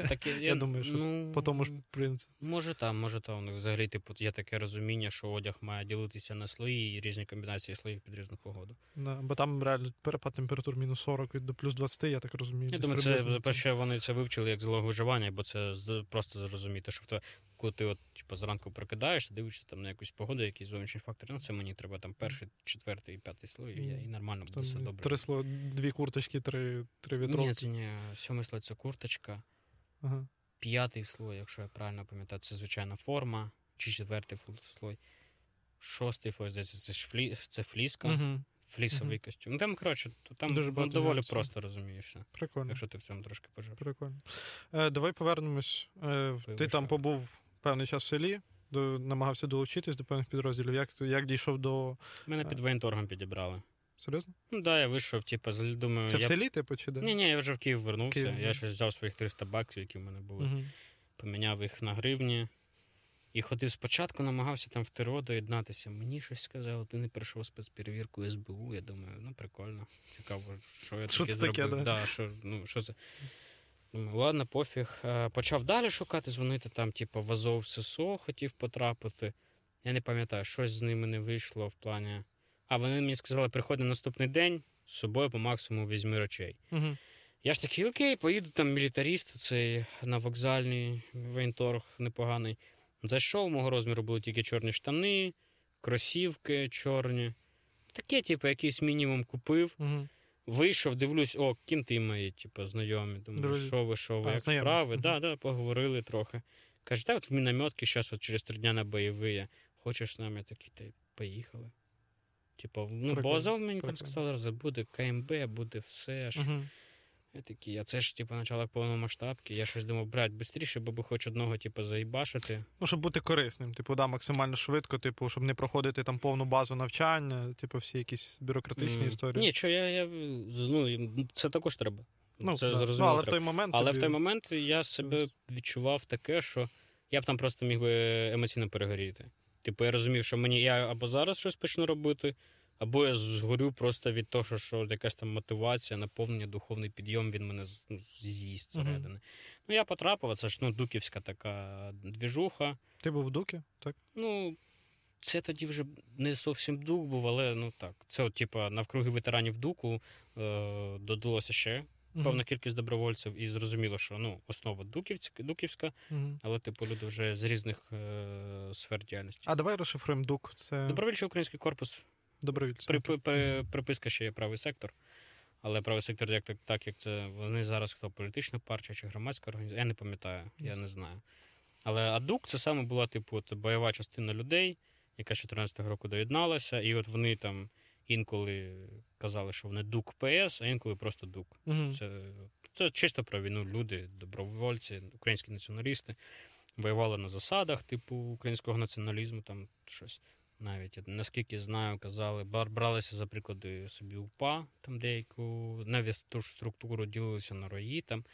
Speaker 2: Так, <laughs> я,
Speaker 1: я думаю, що
Speaker 2: ну,
Speaker 1: по тому ж принципу.
Speaker 2: Може там, може там. У них взагалі типу, є таке розуміння, що одяг має ділитися на слої і різні комбінації слоїв під різну погоду.
Speaker 1: Да, бо там реально перепад температур мінус 40 від до плюс 20, я так розумію.
Speaker 2: Я думаю, це перше вони це вивчили як залог виживання, бо це просто зрозуміти, що в те, коли ти от, типу, зранку прокидаєшся, дивишся там на якусь погоду, якісь зовнішні фактори. Ну це мені треба там перший, четвертий і п'ятий слой, і, я, і нормально буде все добре.
Speaker 1: Три сло, дві курточки, три, три
Speaker 2: Ні, це не сьомий слой це курточка,
Speaker 1: Ага.
Speaker 2: п'ятий слой, якщо я правильно пам'ятаю, це звичайна форма, чи четвертий слой. Шостий слой, здається, це флі, це фліска.
Speaker 1: Угу.
Speaker 2: Флісовий костюм. Ну там, коротше, там
Speaker 1: Дуже
Speaker 2: ну, доволі
Speaker 1: нюансів.
Speaker 2: просто розумієшся,
Speaker 1: Прикольно.
Speaker 2: якщо ти в цьому трошки пожив.
Speaker 1: Прикольно. Е, давай повернемось. Е, ти там побув певний час в селі, до, намагався долучитись до певних підрозділів. Як, як дійшов до.
Speaker 2: Мене під воєнторгом підібрали.
Speaker 1: Серйозно?
Speaker 2: Ну да, я вийшов, типу, з- думаю,
Speaker 1: Це в
Speaker 2: я...
Speaker 1: селі, типу, чи де?
Speaker 2: Ні, ні, я вже в Київ вернувся.
Speaker 1: Київ,
Speaker 2: я щось взяв своїх 300 баксів, які в мене були,
Speaker 1: Угу.
Speaker 2: поміняв їх на гривні. І ходив спочатку, намагався там в ТРО доєднатися. Мені щось сказали, ти не пройшов спецперевірку СБУ. Я думаю, ну прикольно. Цікаво, що я таке
Speaker 1: це таке, да?
Speaker 2: Да, що, ну, що це? Думаю, ладно, пофіг. Е, Почав далі шукати, дзвонити там, типу, в Азов ССО хотів потрапити. Я не пам'ятаю, щось з ними не вийшло в плані. А вони мені сказали, приходь на наступний день, з собою по максимуму візьми речей.
Speaker 1: Угу.
Speaker 2: Я ж такий, окей, поїду там мілітаріст, цей на вокзальний воєнторг непоганий. Зайшов, мого розміру були тільки чорні штани, кросівки чорні. Таке, типу, якийсь мінімум купив.
Speaker 1: Угу.
Speaker 2: Вийшов, дивлюсь, о, кінти мої, типу, знайомі. Думаю,
Speaker 1: Друзі.
Speaker 2: що ви, що ви,
Speaker 1: А,
Speaker 2: як
Speaker 1: знайомі.
Speaker 2: справи?
Speaker 1: так,
Speaker 2: Да, да, поговорили трохи. Каже, так, от в мінометки, зараз от через три дня на бойові. Хочеш з нами? Я такий, та й поїхали. Типу, ну,
Speaker 1: Прикольно,
Speaker 2: Азов мені там сказали, що буде КМБ, буде все ж.
Speaker 1: Угу.
Speaker 2: Я такий, а це ж, типу, почало повномасштабки. Я щось думав, брать, швидше, бо би хоч одного, типу, заїбашити.
Speaker 1: Ну, щоб бути корисним, типу, да, максимально швидко, типу, щоб не проходити там повну базу навчання, типу, всі якісь бюрократичні
Speaker 2: М,
Speaker 1: історії.
Speaker 2: Ні, що я, я ну, це також треба.
Speaker 1: ну,
Speaker 2: це
Speaker 1: да. ну,
Speaker 2: зрозуміло.
Speaker 1: але в той момент.
Speaker 2: Але
Speaker 1: тобі...
Speaker 2: в той момент я себе відчував таке, що я б там просто міг би емоційно перегоріти. Типу, я розумів, що мені я або зараз щось почну робити, або я згорю просто від того, що якась там мотивація, наповнення, духовний підйом він мене ну, з'їсть зсередини. Ну, я потрапив, це ж ну, дуківська така двіжуха.
Speaker 1: Ти був в Дукі, так?
Speaker 2: Ну, це тоді вже не зовсім дук був, але ну так. Це, от, типа, навкруги ветеранів дуку е, додалося ще
Speaker 1: Мгм.
Speaker 2: певна кількість добровольців, і зрозуміло, що ну, основа дуківська, дуківська,
Speaker 1: Мгм.
Speaker 2: але типу люди вже з різних е, сфер діяльності.
Speaker 1: А давай розшифруємо Дук. Це
Speaker 2: Добровольчий український корпус,
Speaker 1: добровільці.
Speaker 2: при, при, при- приписка ще є правий сектор. Але правий сектор, як так, так як це вони зараз хто політична партія чи громадська організація, я не пам'ятаю, я не знаю. Але АДУК це саме була, типу, от, бойова частина людей, яка з 14-го року доєдналася, і от вони там інколи казали, що вони ДУК ПС, а інколи просто ДУК.
Speaker 1: Мгм.
Speaker 2: Це, це чисто про війну. Люди, добровольці, українські націоналісти воювали на засадах, типу українського націоналізму, там щось. Навіть наскільки знаю, казали, бралися за приклади собі УПА, там деяку навіть ту ж структуру ділилися на рої, там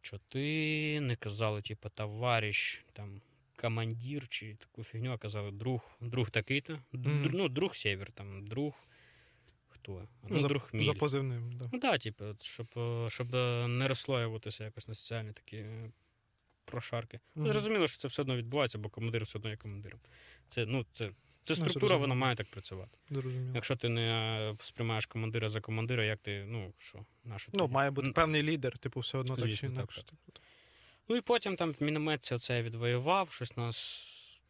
Speaker 2: що ти не казали, типу, товариш, там командир чи таку фігню, а казали друг, друг такий-то. Др- ну, друг север, там друг. Хто?
Speaker 1: Ну,
Speaker 2: Ну,
Speaker 1: за,
Speaker 2: друг Міль.
Speaker 1: за позивним, да.
Speaker 2: Ну да, типу, щоб, щоб не розслоюватися якось на соціальні такі е, прошарки.
Speaker 1: Мгм.
Speaker 2: Зрозуміло, що це все одно відбувається, бо командир все одно є командиром. Це, ну, це, це структура, вона має так працювати.
Speaker 1: Зрозуміло.
Speaker 2: Якщо ти не е, сприймаєш командира за командира, як ти, ну що, на що
Speaker 1: Ну, має бути
Speaker 2: Ну,
Speaker 1: певний лідер, типу, все одно так чи
Speaker 2: Звісно, так,
Speaker 1: інакше.
Speaker 2: так. Ну і потім там в мінометці оце я відвоював, щось нас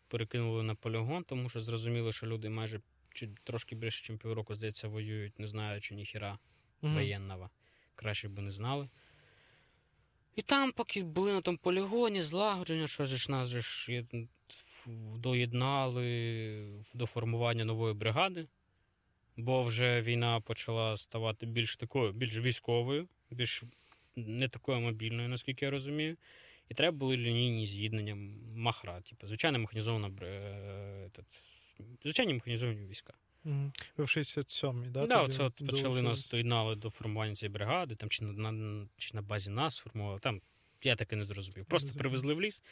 Speaker 2: перекинули на полігон, тому що зрозуміло, що люди майже чуть трошки більше, ніж півроку, здається, воюють, не знаючи ніхіра
Speaker 1: Мгм.
Speaker 2: воєнного. Краще б не знали. І там, поки були на тому полігоні, злагодження, що ж нас же ж є- доєднали до формування нової бригади, бо вже війна почала ставати більш такою, більш військовою, більш не такою мобільною, наскільки я розумію. І треба були лінійні з'єднання Махра, типу, звичайно, механізована е, звичайні механізовані війська.
Speaker 1: Мгм. Ви в 67-й, да?
Speaker 2: Так, да, оце от почали нас доєднали до формування цієї бригади, там чи на, на, чи на базі нас сформували. Там я таки не зрозумів. Просто привезли в ліс,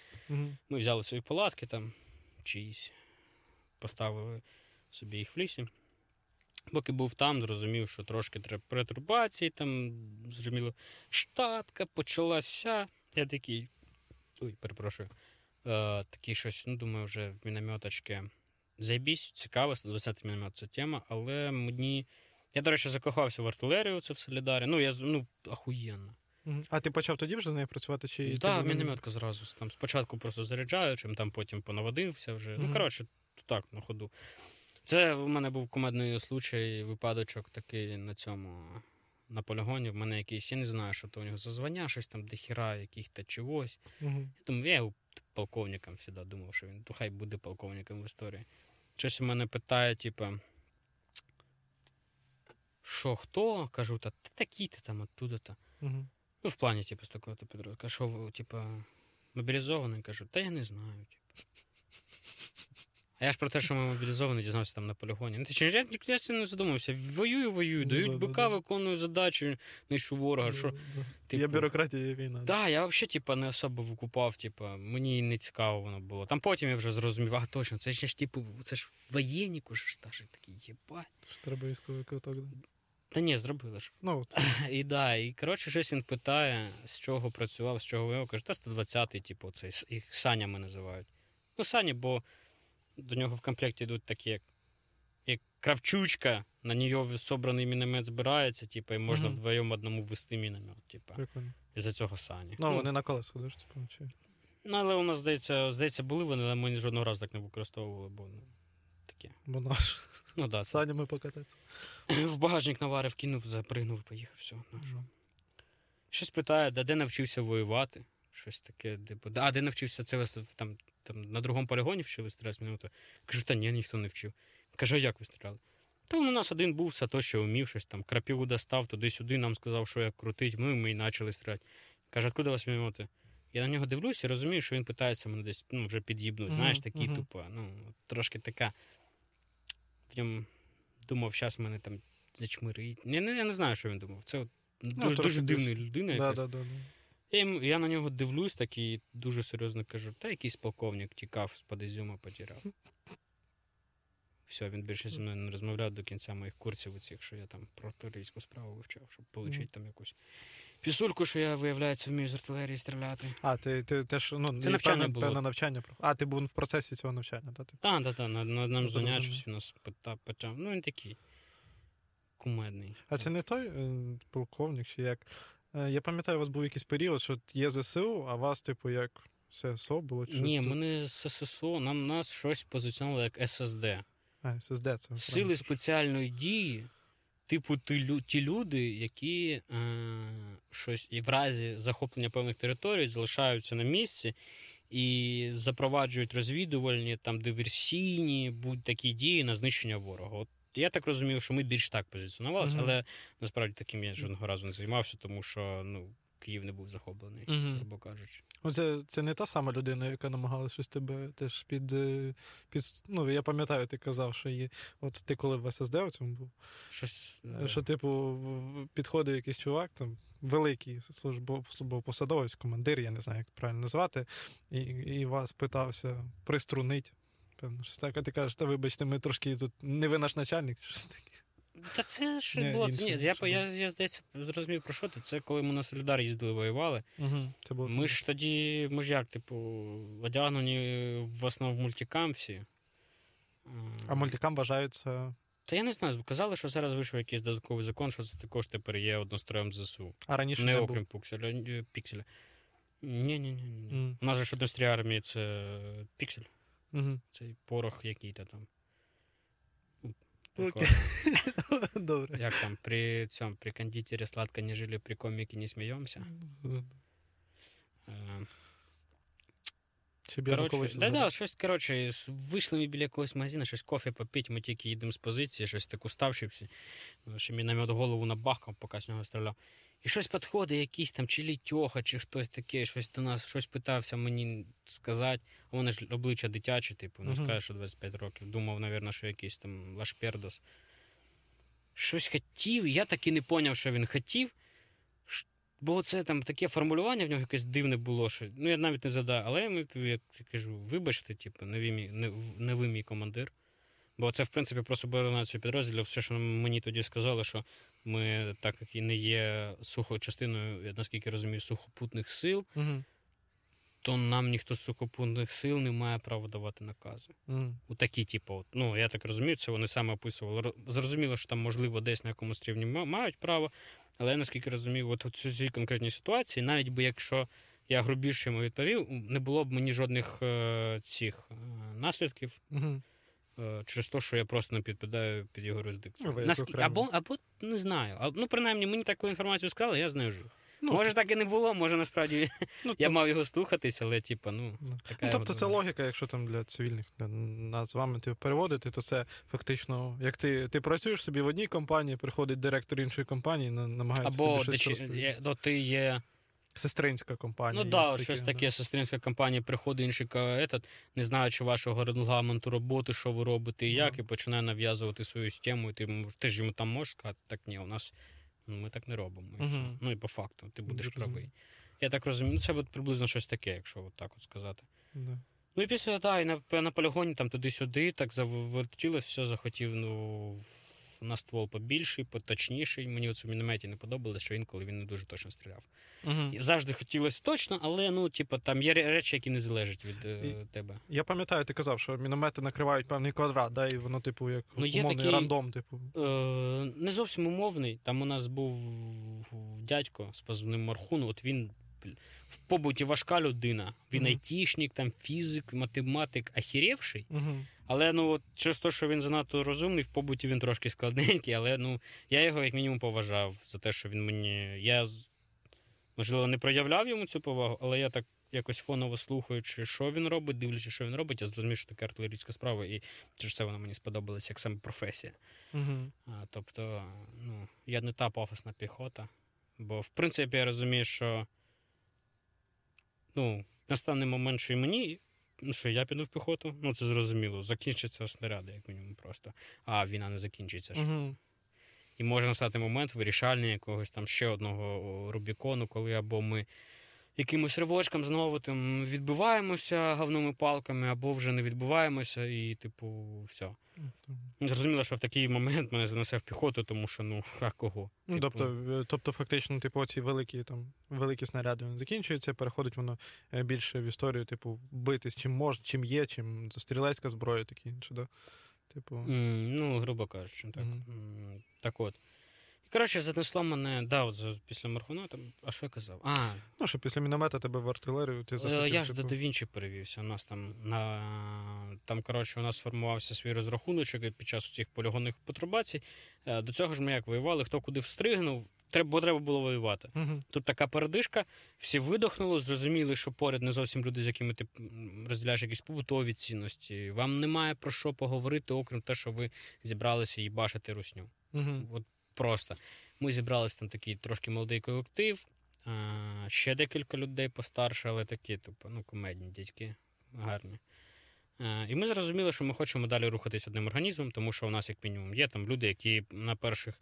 Speaker 2: ми взяли свої палатки там, чиїсь, поставили собі їх в лісі. Поки був там, зрозумів, що трошки треба перетурбації, там, зрозуміло, штатка почалась вся. Я такий. Ой, перепрошую. Е, такий щось, ну, думаю, вже в мінометочки. Зайбісь, цікаво, 120 міномет це тема, але мені. Я, до речі, закохався в артилерію, це в Солідарі. Ну, я ну, ахуєнно.
Speaker 1: А ти почав тоді вже з нею працювати? Чи
Speaker 2: Так,
Speaker 1: ти
Speaker 2: да, мінометка зразу. Там спочатку просто заряджаючим, там потім понаводився вже.
Speaker 1: Мгм.
Speaker 2: Ну, коротше, так, на ходу. Це в мене був кумедний случай, випадочок такий на цьому. На полігоні в мене якийсь, я не знаю, що то у нього за звання, щось там дохіра, яких-то чогось.
Speaker 1: Мгм.
Speaker 2: Я думаю, я його полковником завжди думав, що він то хай буде полковником в історії. Щось у мене питає, типа. Що, хто? Кажу, та ти такий-то там оттуда-то.
Speaker 1: Мгм.
Speaker 2: Ну, в плані, типу, з такого підрозділу. А що, типу, мобілізований? Кажу, та я не знаю. Типу. А я ж про те, що ми мобілізовані, дізнався там на полігоні. Ну, ти чи я, я цим не задумався. Воюю, воюю, дають
Speaker 1: да,
Speaker 2: бика,
Speaker 1: да.
Speaker 2: виконую задачу, нищу ворога. Що,
Speaker 1: Да, да.
Speaker 2: типу-
Speaker 1: Є бюрократія, є війна.
Speaker 2: да, я взагалі типу, не особо викупав, типу, мені не цікаво воно було. Там потім я вже зрозумів, а точно, це ж типу, це ж воєнник уже ж такий, єбать.
Speaker 1: Треба військовий квиток. да.
Speaker 2: Та ні, зробили ж.
Speaker 1: Ну, от. <laughs>
Speaker 2: І да, і коротше, щось він питає, з чого працював, з чого воював. Каже, та 120-й, типу, цей їх санями називають. Ну, сані, бо до нього в комплекті йдуть такі, як, як кравчучка, на нього собраний міномет збирається, типу, і можна
Speaker 1: Мгм.
Speaker 2: вдвоєм одному ввести міномет, типу,
Speaker 1: прикольно.
Speaker 2: із-за цього сані.
Speaker 1: Ну, вони на колесах ходиш, типу, чи...
Speaker 2: ну, але у нас, здається, здається, були вони, але ми жодного разу так не використовували, бо ну, таке.
Speaker 1: Бо наш.
Speaker 2: Ну да,
Speaker 1: Санями покататися.
Speaker 2: в багажник наварив, кинув, запригнув, поїхав, все. Ну, що. Щось питає, де навчився воювати? Щось таке, типу, а де навчився це вас там, там на другому полігоні вчили стріляти міномету? Кажу, та ні, ніхто не вчив. Каже, а як ви стріляли? Та у нас один був, Сатоші вмів щось там, крапіву достав, туди-сюди нам сказав, що як крутить, ми, ми і почали стріляти. Каже, откуда вас міномети? Я на нього дивлюся і розумію, що він питається мене десь ну, вже під'їбнути. Знаєш, такий
Speaker 1: мгм.
Speaker 2: тупо. Ну, трошки така. В ньому думав, зараз мене там зачмирить. Я не, я не знаю, що він думав. Це от дуже,
Speaker 1: Ну,
Speaker 2: дуже дивна людина.
Speaker 1: Да,
Speaker 2: якась.
Speaker 1: да, да, да.
Speaker 2: Я, я на нього дивлюсь так і дуже серйозно кажу: та якийсь полковник тікав з-під Ізюма, потеряв. Все, він більше зі мною не розмовляв до кінця моїх курсів, оцих, що я там про артилерійську справу вивчав, щоб отримати
Speaker 1: Мгм.
Speaker 2: там якусь пісульку, що я, виявляється, вмію з артилерії стріляти.
Speaker 1: А, ти, ти теж, ну,
Speaker 2: Це навчання
Speaker 1: певне,
Speaker 2: було.
Speaker 1: певне навчання. А, ти був в процесі цього навчання, так?
Speaker 2: Так, так, так, на, на одному занятті він нас почав. Ну, він такий кумедний.
Speaker 1: А це не той е, полковник, чи як? Е, Я пам'ятаю, у вас був якийсь період, що є ЗСУ, а вас, типу, як ССО було? Чи
Speaker 2: Ні, ми не ССО, нам нас щось позиціонували як ССД.
Speaker 1: А, ССД це.
Speaker 2: Сили
Speaker 1: правильно.
Speaker 2: спеціальної дії, типу, ті, лю- ті люди, які е, щось і в разі захоплення певних територій залишаються на місці і запроваджують розвідувальні, там диверсійні будь-такі дії на знищення ворога. От я так розумів, що ми більш так позиціонувалися,
Speaker 1: Мгм.
Speaker 2: але насправді таким я жодного разу не займався, тому що ну, Київ не був захоплений,
Speaker 1: Мгм.
Speaker 2: грубо кажучи.
Speaker 1: Ну, це, це не та сама людина, яка намагалася щось тебе теж під, е, під. Ну, я пам'ятаю, ти казав, що є. От ти коли в ССД у цьому був,
Speaker 2: Щось,
Speaker 1: е, що, типу, в- в- підходив якийсь чувак, там, великий службов, службовий командир, я не знаю, як правильно назвати, і, і вас питався приструнить. Певно, щось так, а ти кажеш, та вибачте, ми трошки тут не ви наш начальник, щось таке.
Speaker 2: Та це щось було.
Speaker 1: інше,
Speaker 2: Ні, я, я, я, здається, зрозумів про що ти. Це коли ми на Солідар їздили, воювали.
Speaker 1: Угу, це було
Speaker 2: Ми ж тоді, ми ж як, типу, одягнені в основному в мультикам всі.
Speaker 1: А мультикам вважаються.
Speaker 2: Та я не знаю, казали, що зараз вийшов якийсь додатковий закон, що це також тепер є одностроєм ЗСУ.
Speaker 1: А раніше
Speaker 2: Не
Speaker 1: не,
Speaker 2: окрім пікселя. пікселя. Ні, ні, ні. У нас же ж однострій армії це піксель.
Speaker 1: Угу.
Speaker 2: цей порох який-то там. <laughs> Ну,
Speaker 1: Окей. Добре.
Speaker 2: Як там при цьому при кондитері сладко не жили, при коміки не сміємося. Е, Коротше, да, да, щось, коротше, вийшли ми біля якогось магазину, щось кофе попити, ми тільки їдемо з позиції, щось так уставши що мені намет голову набахкав, поки з нього стріляв. І щось підходить, якийсь там чи літьоха, чи хтось таке, щось до нас, щось питався мені сказати. А вони ж обличчя дитячі, типу, ну скаже, що 25 років. Думав, напевно, що якийсь там лашпердос. Щось хотів, і я так і не поняв, що він хотів. Бо це там таке формулювання в нього якесь дивне було, що ну я навіть не задав, але я йому як я кажу, вибачте, типу, не ви мій, не, не ви мій командир. Бо це, в принципі, про субординацію підрозділів. Все, що мені тоді сказали, що ми, так як і не є сухо частиною, я наскільки розумію, сухопутних сил,
Speaker 1: Угу.
Speaker 2: то нам ніхто з сухопутних сил не має права давати накази.
Speaker 1: Угу.
Speaker 2: У такі, типу, от, ну я так розумію, це вони саме описували. Зрозуміло, що там, можливо, десь на якомусь рівні мають право, але я наскільки розумію, от у цій конкретній ситуації, навіть би якщо я грубіше йому відповів, не було б мені жодних е, цих е, наслідків.
Speaker 1: Угу.
Speaker 2: Е, Через те, що я просто не підпадаю під його юрисдикцію.
Speaker 1: Ну, окремо.
Speaker 2: Або, або не знаю. А, ну, принаймні, мені таку інформацію сказали, я з нею.
Speaker 1: Ну,
Speaker 2: може, так і не було, може, насправді
Speaker 1: Ну, <laughs>
Speaker 2: я
Speaker 1: то-
Speaker 2: мав його слухатись, але, типу, ну,
Speaker 1: Ну,
Speaker 2: така
Speaker 1: Ну, тобто це логіка, якщо там для цивільних для нас з вами ти переводити, то це фактично, як ти, ти працюєш собі в одній компанії, приходить директор іншої компанії, на- намагається
Speaker 2: Або є- то ти є
Speaker 1: Сестринська компанія.
Speaker 2: Ну так,
Speaker 1: таке,
Speaker 2: щось
Speaker 1: да.
Speaker 2: таке сестринська компанія приходить інший этот, не знаючи вашого регламенту роботи, що ви робите і як,
Speaker 1: Мгм.
Speaker 2: і починає нав'язувати свою систему, і ти, ти ж йому там можеш сказати, так ні, у нас ну, ми так не робимо. І все. Ну і по факту, ти будеш правий. Я так розумію, ну це от приблизно щось таке, якщо от так от сказати.
Speaker 1: Да.
Speaker 2: Ну і після та, і на, на полігоні там туди-сюди, так завертілось, все захотів ну, на ствол побільший, поточніший. Мені оце в мінометі не подобалося, що інколи він не дуже точно стріляв.
Speaker 1: Угу.
Speaker 2: І завжди хотілося точно, але ну, типу, там є речі, які не залежать від е, тебе.
Speaker 1: Я пам'ятаю, ти казав, що міномети накривають певний квадрат, да, і воно, типу, як
Speaker 2: Ну, є
Speaker 1: умовний
Speaker 2: такий-
Speaker 1: рандом, типу.
Speaker 2: Е, не зовсім умовний. Там у нас був дядько з позивним Мархун. От він в побуті важка людина. Він
Speaker 1: Мгм.
Speaker 2: айтішник, там фізик, математик, ахіревший.
Speaker 1: Угу.
Speaker 2: Але ну от через те, що він занадто розумний, в побуті він трошки складненький, але ну я його як мінімум поважав за те, що він мені. Я можливо не проявляв йому цю повагу, але я так якось фоново слухаючи, що він робить, дивлячись, що він робить, я зрозумів, що таке артилерійська справа, і через це вона мені сподобалася як саме професія.
Speaker 1: Угу.
Speaker 2: А, тобто, ну, я не та пафосна піхота. Бо, в принципі, я розумію, що ну, настане момент, що і мені, ну, що я піду в піхоту, ну це зрозуміло, закінчаться снаряди, як мінімум, просто. А війна не закінчиться. ж.
Speaker 1: Угу.
Speaker 2: І може настати момент вирішальний якогось там ще одного Рубікону, коли або ми якимось ривочком знову там відбиваємося говними палками, або вже не відбиваємося, і, типу, все. Зрозуміло, що в такий момент мене занесе в піхоту, тому що ну, <laughs> а кого?
Speaker 1: Ну,
Speaker 2: Типу,
Speaker 1: тобто, е, тобто, фактично, типу, ці великі там великі снаряди вони закінчуються, переходить воно е, більше в історію, типу, битись чим можна, чим є, чим стрілецька зброя, таке інше, да? Типу.
Speaker 2: М, Ну, грубо кажучи, так. М, Так от. Коротше, занесло мене, да, от після Мархуна, там, а що я казав? А,
Speaker 1: Ну, що після міномета тебе в артилерію ти
Speaker 2: е,
Speaker 1: захотів,
Speaker 2: я ж до
Speaker 1: типу.
Speaker 2: Перевівся. У нас там на там, коротше, у нас сформувався свій розрахуночок під час цих полігонних потрубацій. Е, До цього ж ми як воювали, хто куди встригнув, треба, бо треба було воювати.
Speaker 1: Мгм.
Speaker 2: Тут така передишка, всі видохнули, зрозуміли, що поряд не зовсім люди, з якими ти розділяєш якісь побутові цінності. Вам немає про що поговорити, окрім те, що ви зібралися і бачите русню.
Speaker 1: Мгм.
Speaker 2: От просто. Ми зібралися там такий трошки молодий колектив, а, ще декілька людей постарше, але такі, типу, ну, комедні дядьки, гарні. А, і ми зрозуміли, що ми хочемо далі рухатись одним організмом, тому що у нас, як мінімум, є там люди, які на перших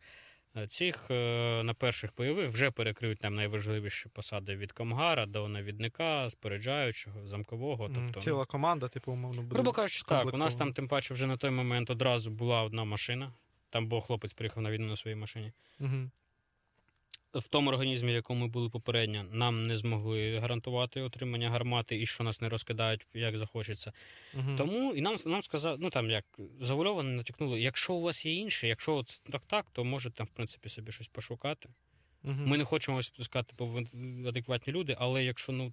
Speaker 2: е, цих е, на перших бойових вже перекриють там найважливіші посади від комгара до навідника, споряджаючого, замкового. Тобто,
Speaker 1: Ціла команда, типу, умовно, буде.
Speaker 2: Грубо кажучи, так. У нас там, тим паче, вже на той момент одразу була одна машина. Там був хлопець приїхав на війну на своїй машині.
Speaker 1: Мгм.
Speaker 2: В тому організмі, в якому ми були попередньо, нам не змогли гарантувати отримання гармати і що нас не розкидають, як захочеться.
Speaker 1: Мгм.
Speaker 2: Тому і нам нам сказали, ну там як завульовано натякнули, якщо у вас є інше, якщо от так так, то можете там, в принципі, собі щось пошукати.
Speaker 1: Мгм.
Speaker 2: Ми не хочемо вас підпускати, бо ви адекватні люди, але якщо, ну,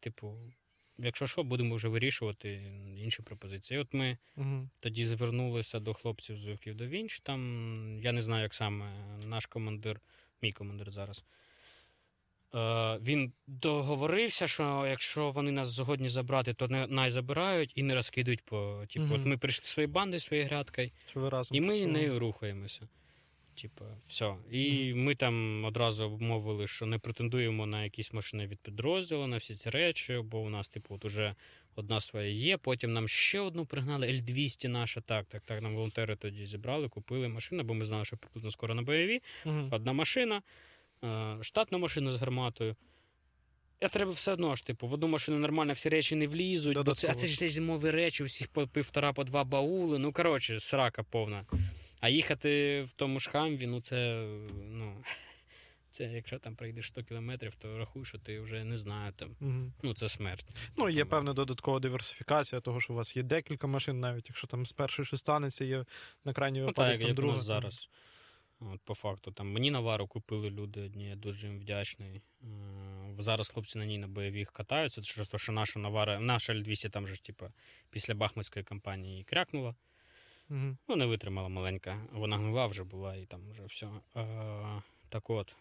Speaker 2: типу, якщо що, будемо вже вирішувати інші пропозиції. І от ми
Speaker 1: Мгм.
Speaker 2: тоді звернулися до хлопців з Вовків до Вінч. Там я не знаю, як саме наш командир, мій командир зараз. Е, він договорився, що якщо вони нас згодні забрати, то не най забирають і не розкидують по. Типу,
Speaker 1: Мгм.
Speaker 2: от ми прийшли своєю бандою, своєю грядкою, і ми нею рухаємося. Типу, все. І ми там одразу обмовили, що не претендуємо на якісь машини від підрозділу, на всі ці речі, бо у нас, типу, от уже одна своя є. Потім нам ще одну пригнали, L200 наша. Так, так, так. Нам волонтери тоді зібрали, купили машину, бо ми знали, що приблизно скоро на бойові.
Speaker 1: Мгм.
Speaker 2: Одна машина, е, штатна машина з гарматою. А треба все одно ж, типу, в одну машину нормально всі речі не влізуть, бо це, а це ж це зимові речі, у всіх по півтора, по два баули. Ну, коротше, срака повна. А їхати в тому ж хамві, ну це, ну, <laughs> це якщо там пройдеш 100 кілометрів, то рахуй, що ти вже не знаю там.
Speaker 1: Мгм.
Speaker 2: Ну, це смерть.
Speaker 1: Ну, є певна додаткова диверсифікація, того, що у вас є декілька машин, навіть якщо там з першої що станеться, є на крайній
Speaker 2: Ну,
Speaker 1: випадок
Speaker 2: так,
Speaker 1: там
Speaker 2: як
Speaker 1: друга.
Speaker 2: нас зараз. От, по факту, там мені навару купили люди одні, я дуже їм вдячний. Е, Зараз хлопці на ній на бойових катаються, через те, що наша навара, наша Л-200 там же ж, типу, після Бахмутської кампанії крякнула.
Speaker 1: Мгм.
Speaker 2: Ну, не витримала маленька. Вона гнила вже була і там вже все. Е, так от.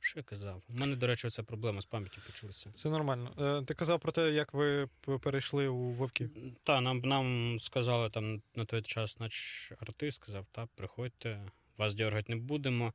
Speaker 2: Що я казав? У мене, до речі, ця проблема з пам'яттю почалася.
Speaker 1: Все нормально. Е, Ти казав про те, як ви перейшли у Вовки.
Speaker 2: Та, нам, нам сказали там на той час, нач артист сказав, та, приходьте, вас дергати не будемо.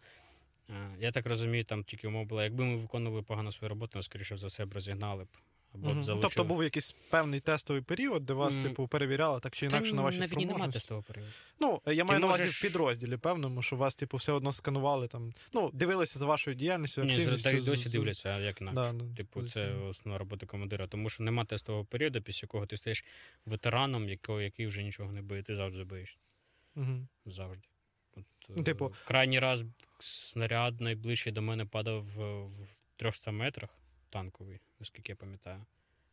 Speaker 2: Е, Я так розумію, там тільки умова була, якби ми виконували погано свою роботу, нас, скоріше за все, б розігнали б. Або б
Speaker 1: Ну,
Speaker 2: залучили.
Speaker 1: Тобто був якийсь певний тестовий період, де вас,
Speaker 2: М.
Speaker 1: типу, перевіряли так чи
Speaker 2: Та
Speaker 1: інакше на ваші
Speaker 2: на війні немає тестового періоду.
Speaker 1: Ну, я маю на увазі в підрозділі, певному, що вас, типу, все одно сканували там. Ну, дивилися за вашою діяльністю,
Speaker 2: Ні,
Speaker 1: активністю.
Speaker 2: так досі дивляться, а як інакше.
Speaker 1: Да, да,
Speaker 2: Типу, це основна робота командира, тому що нема тестового періоду, після якого ти стаєш ветераном, якого, який вже нічого не боїться, ти завжди боїшся.
Speaker 1: Мгм.
Speaker 2: Завжди. От,
Speaker 1: Ну, типу-
Speaker 2: е, крайній раз снаряд найближчий до мене падав в, в 300 метрах танковий, наскільки я пам'ятаю.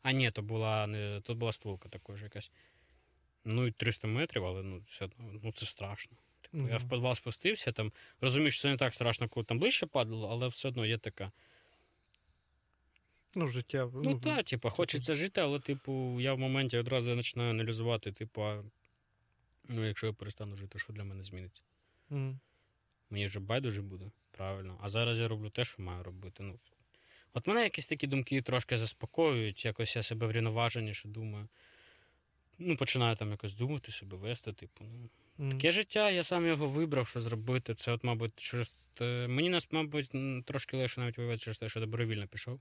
Speaker 2: А ні, то була не то була стволка також якась. Ну і 300 метрів, але ну, все ну це страшно. Типу, Я в підвал спустився, там розумію, що це не так страшно, коли там ближче падало, але все одно є така.
Speaker 1: Ну, життя.
Speaker 2: Ну так, типу, хочеться жити, але, типу, я в моменті одразу починаю аналізувати, типу, ну, якщо я перестану жити, що для мене зміниться?
Speaker 1: Мгм.
Speaker 2: Мені вже байдуже буде, правильно. А зараз я роблю те, що маю робити. Ну, От мене якісь такі думки трошки заспокоюють, якось я себе врівноваженіше думаю. Ну, починаю там якось думати, себе вести, типу, ну.
Speaker 1: Mm.
Speaker 2: Таке життя, я сам його вибрав, що зробити. Це, от, мабуть, через. Мені нас, мабуть, трошки легше навіть вивезти через те, що добровільно пішов.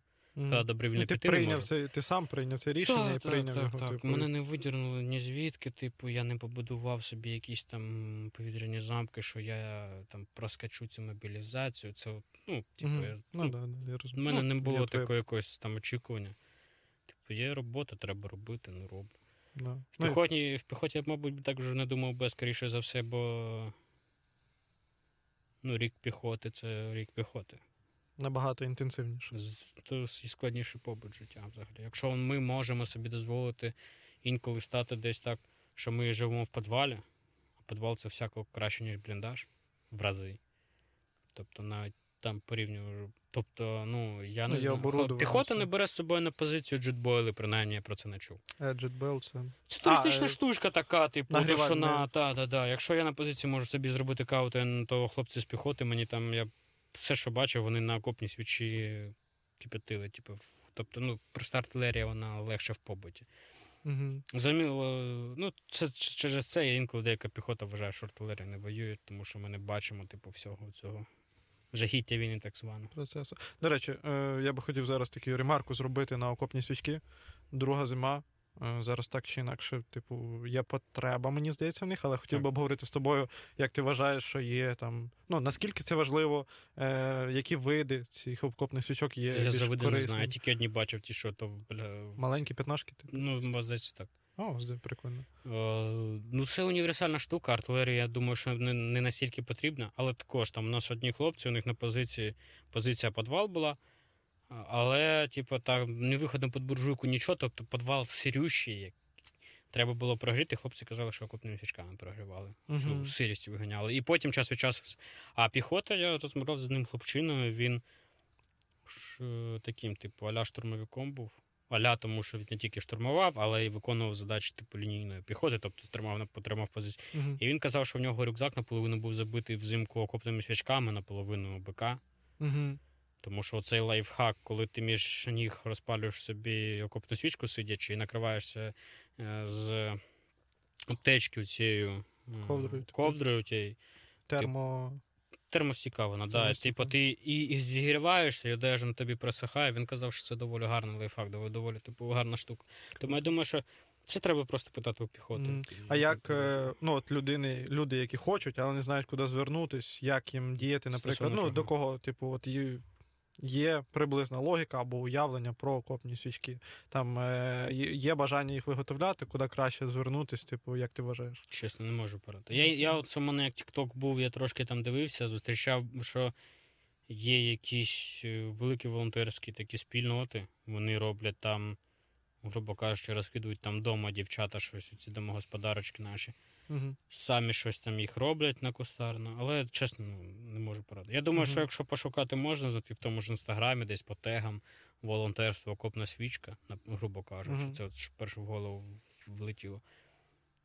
Speaker 2: Та добровільно
Speaker 1: Ну, ти
Speaker 2: піти
Speaker 1: прийняв це, ти сам прийняв це рішення і
Speaker 2: Так, так,
Speaker 1: прийняв
Speaker 2: так,
Speaker 1: його.
Speaker 2: так.
Speaker 1: Типу,
Speaker 2: Мене не видірнули ні звідки, типу, я не побудував собі якісь там повітряні замки, що я там проскачу цю мобілізацію. Це, ну, типу,
Speaker 1: Мгм.
Speaker 2: я,
Speaker 1: Ну,
Speaker 2: ну,
Speaker 1: да, я розумію.
Speaker 2: мене
Speaker 1: Ну,
Speaker 2: не було
Speaker 1: я твоє-
Speaker 2: якогось там очікування. Типу, є робота, треба робити, ну роблю.
Speaker 1: Да.
Speaker 2: В
Speaker 1: Ну,
Speaker 2: піхоті, в піхоті я, мабуть, так вже не думав би, скоріше за все, бо ну, рік піхоти це рік піхоти.
Speaker 1: Набагато інтенсивніше.
Speaker 2: То складніший побут життя взагалі. Якщо ми можемо собі дозволити інколи стати десь так, що ми живемо в підвалі, а підвал це всяко краще, ніж бліндаж, в рази. Тобто навіть там порівнюю. Тобто, ну я
Speaker 1: Ну,
Speaker 2: не
Speaker 1: є
Speaker 2: знаю. Піхота не бере з собою на позицію джетбойли, принаймні я про це не чув.
Speaker 1: Edget Bell це.
Speaker 2: Це туристична
Speaker 1: е,
Speaker 2: штучка така, типу, то, що на та, та, та. Якщо я на позиції можу собі зробити каву, то, то хлопці з піхоти мені там я все, що бачив, вони на окопній свічі кипятили. Типу, тобто, ну, проста артилерія, вона легше в побуті.
Speaker 1: Угу.
Speaker 2: Заміло, ну, це через це я інколи деяка піхота вважає, що артилерія не воює, тому що ми не бачимо, типу, всього цього жахіття війни, так звано.
Speaker 1: процесу. До речі, е, я би хотів зараз таку ремарку зробити на окопні свічки. Друга зима. Е, Зараз так чи інакше, типу, є потреба, мені здається, в них, але хотів
Speaker 2: Так.
Speaker 1: би обговорити з тобою, як ти вважаєш, що є там. Ну, наскільки це важливо, е, які види цих окопних свічок є
Speaker 2: я
Speaker 1: більш
Speaker 2: завжди не знаю, я тільки одні бачив ті, що то бля, в-
Speaker 1: Маленькі п'ятнашки, типу.
Speaker 2: Ну, здається, так.
Speaker 1: О, прикольно.
Speaker 2: Е, Ну, це універсальна штука. Артилерія, я думаю, що не, не настільки потрібна, але також там у нас одні хлопці, у них на позиції позиція підвал була. Але, типу, там не виходом під буржуйку нічого, тобто підвал сирющий. Треба було прогріти. Хлопці казали, що окопними свічками прогрівали. Всю
Speaker 1: Мгм.
Speaker 2: сирість виганяли. І потім час від часу. А піхота, я розмовляв з одним хлопчиною, він ж, таким, типу, аля штурмовиком був. Аля, тому що він не тільки штурмував, але й виконував задачі типу лінійної піхоти, тобто тримав потримав позицію.
Speaker 1: Угу.
Speaker 2: І він казав, що в нього рюкзак наполовину був забитий взимку окопними свічками, наполовину БК.
Speaker 1: Угу.
Speaker 2: Тому що цей лайфхак, коли ти між ніг розпалюєш собі окопну свічку сидячи і накриваєшся е, з аптечки цією
Speaker 1: Ковдрою.
Speaker 2: ковдрою тією,
Speaker 1: Термо.
Speaker 2: термостійка вона, да. Типу, ти і, і зігріваєшся, і одежа на тобі просихає. Він казав, що це доволі гарний лайфхак, доволі, доволі типу, гарна штука. Тому я думаю, що це треба просто питати у піхоти.
Speaker 1: Мгм. А як е, ну, от людини, люди, які хочуть, але не знають, куди звернутись, як їм діяти, наприклад,
Speaker 2: Стосовно
Speaker 1: ну
Speaker 2: чого?
Speaker 1: до кого, типу, от є, приблизна логіка або уявлення про окопні свічки. Там е, є бажання їх виготовляти, куди краще звернутись, типу, як ти вважаєш?
Speaker 2: Чесно, не можу порадити. Я, я от у мене як Тікток був, я трошки там дивився, зустрічав, що є якісь е, великі волонтерські такі спільноти. Вони роблять там, грубо кажучи, розкидують там вдома дівчата щось, ці домогосподарочки наші.
Speaker 1: Угу.
Speaker 2: Самі щось там їх роблять на кустарно, але чесно, ну, не можу порадити. Я думаю,
Speaker 1: Мгм.
Speaker 2: що якщо пошукати можна, зайти в тому ж інстаграмі, десь по тегам, волонтерство, окопна свічка, грубо кажучи,
Speaker 1: Мгм.
Speaker 2: це от перше в голову влетіло.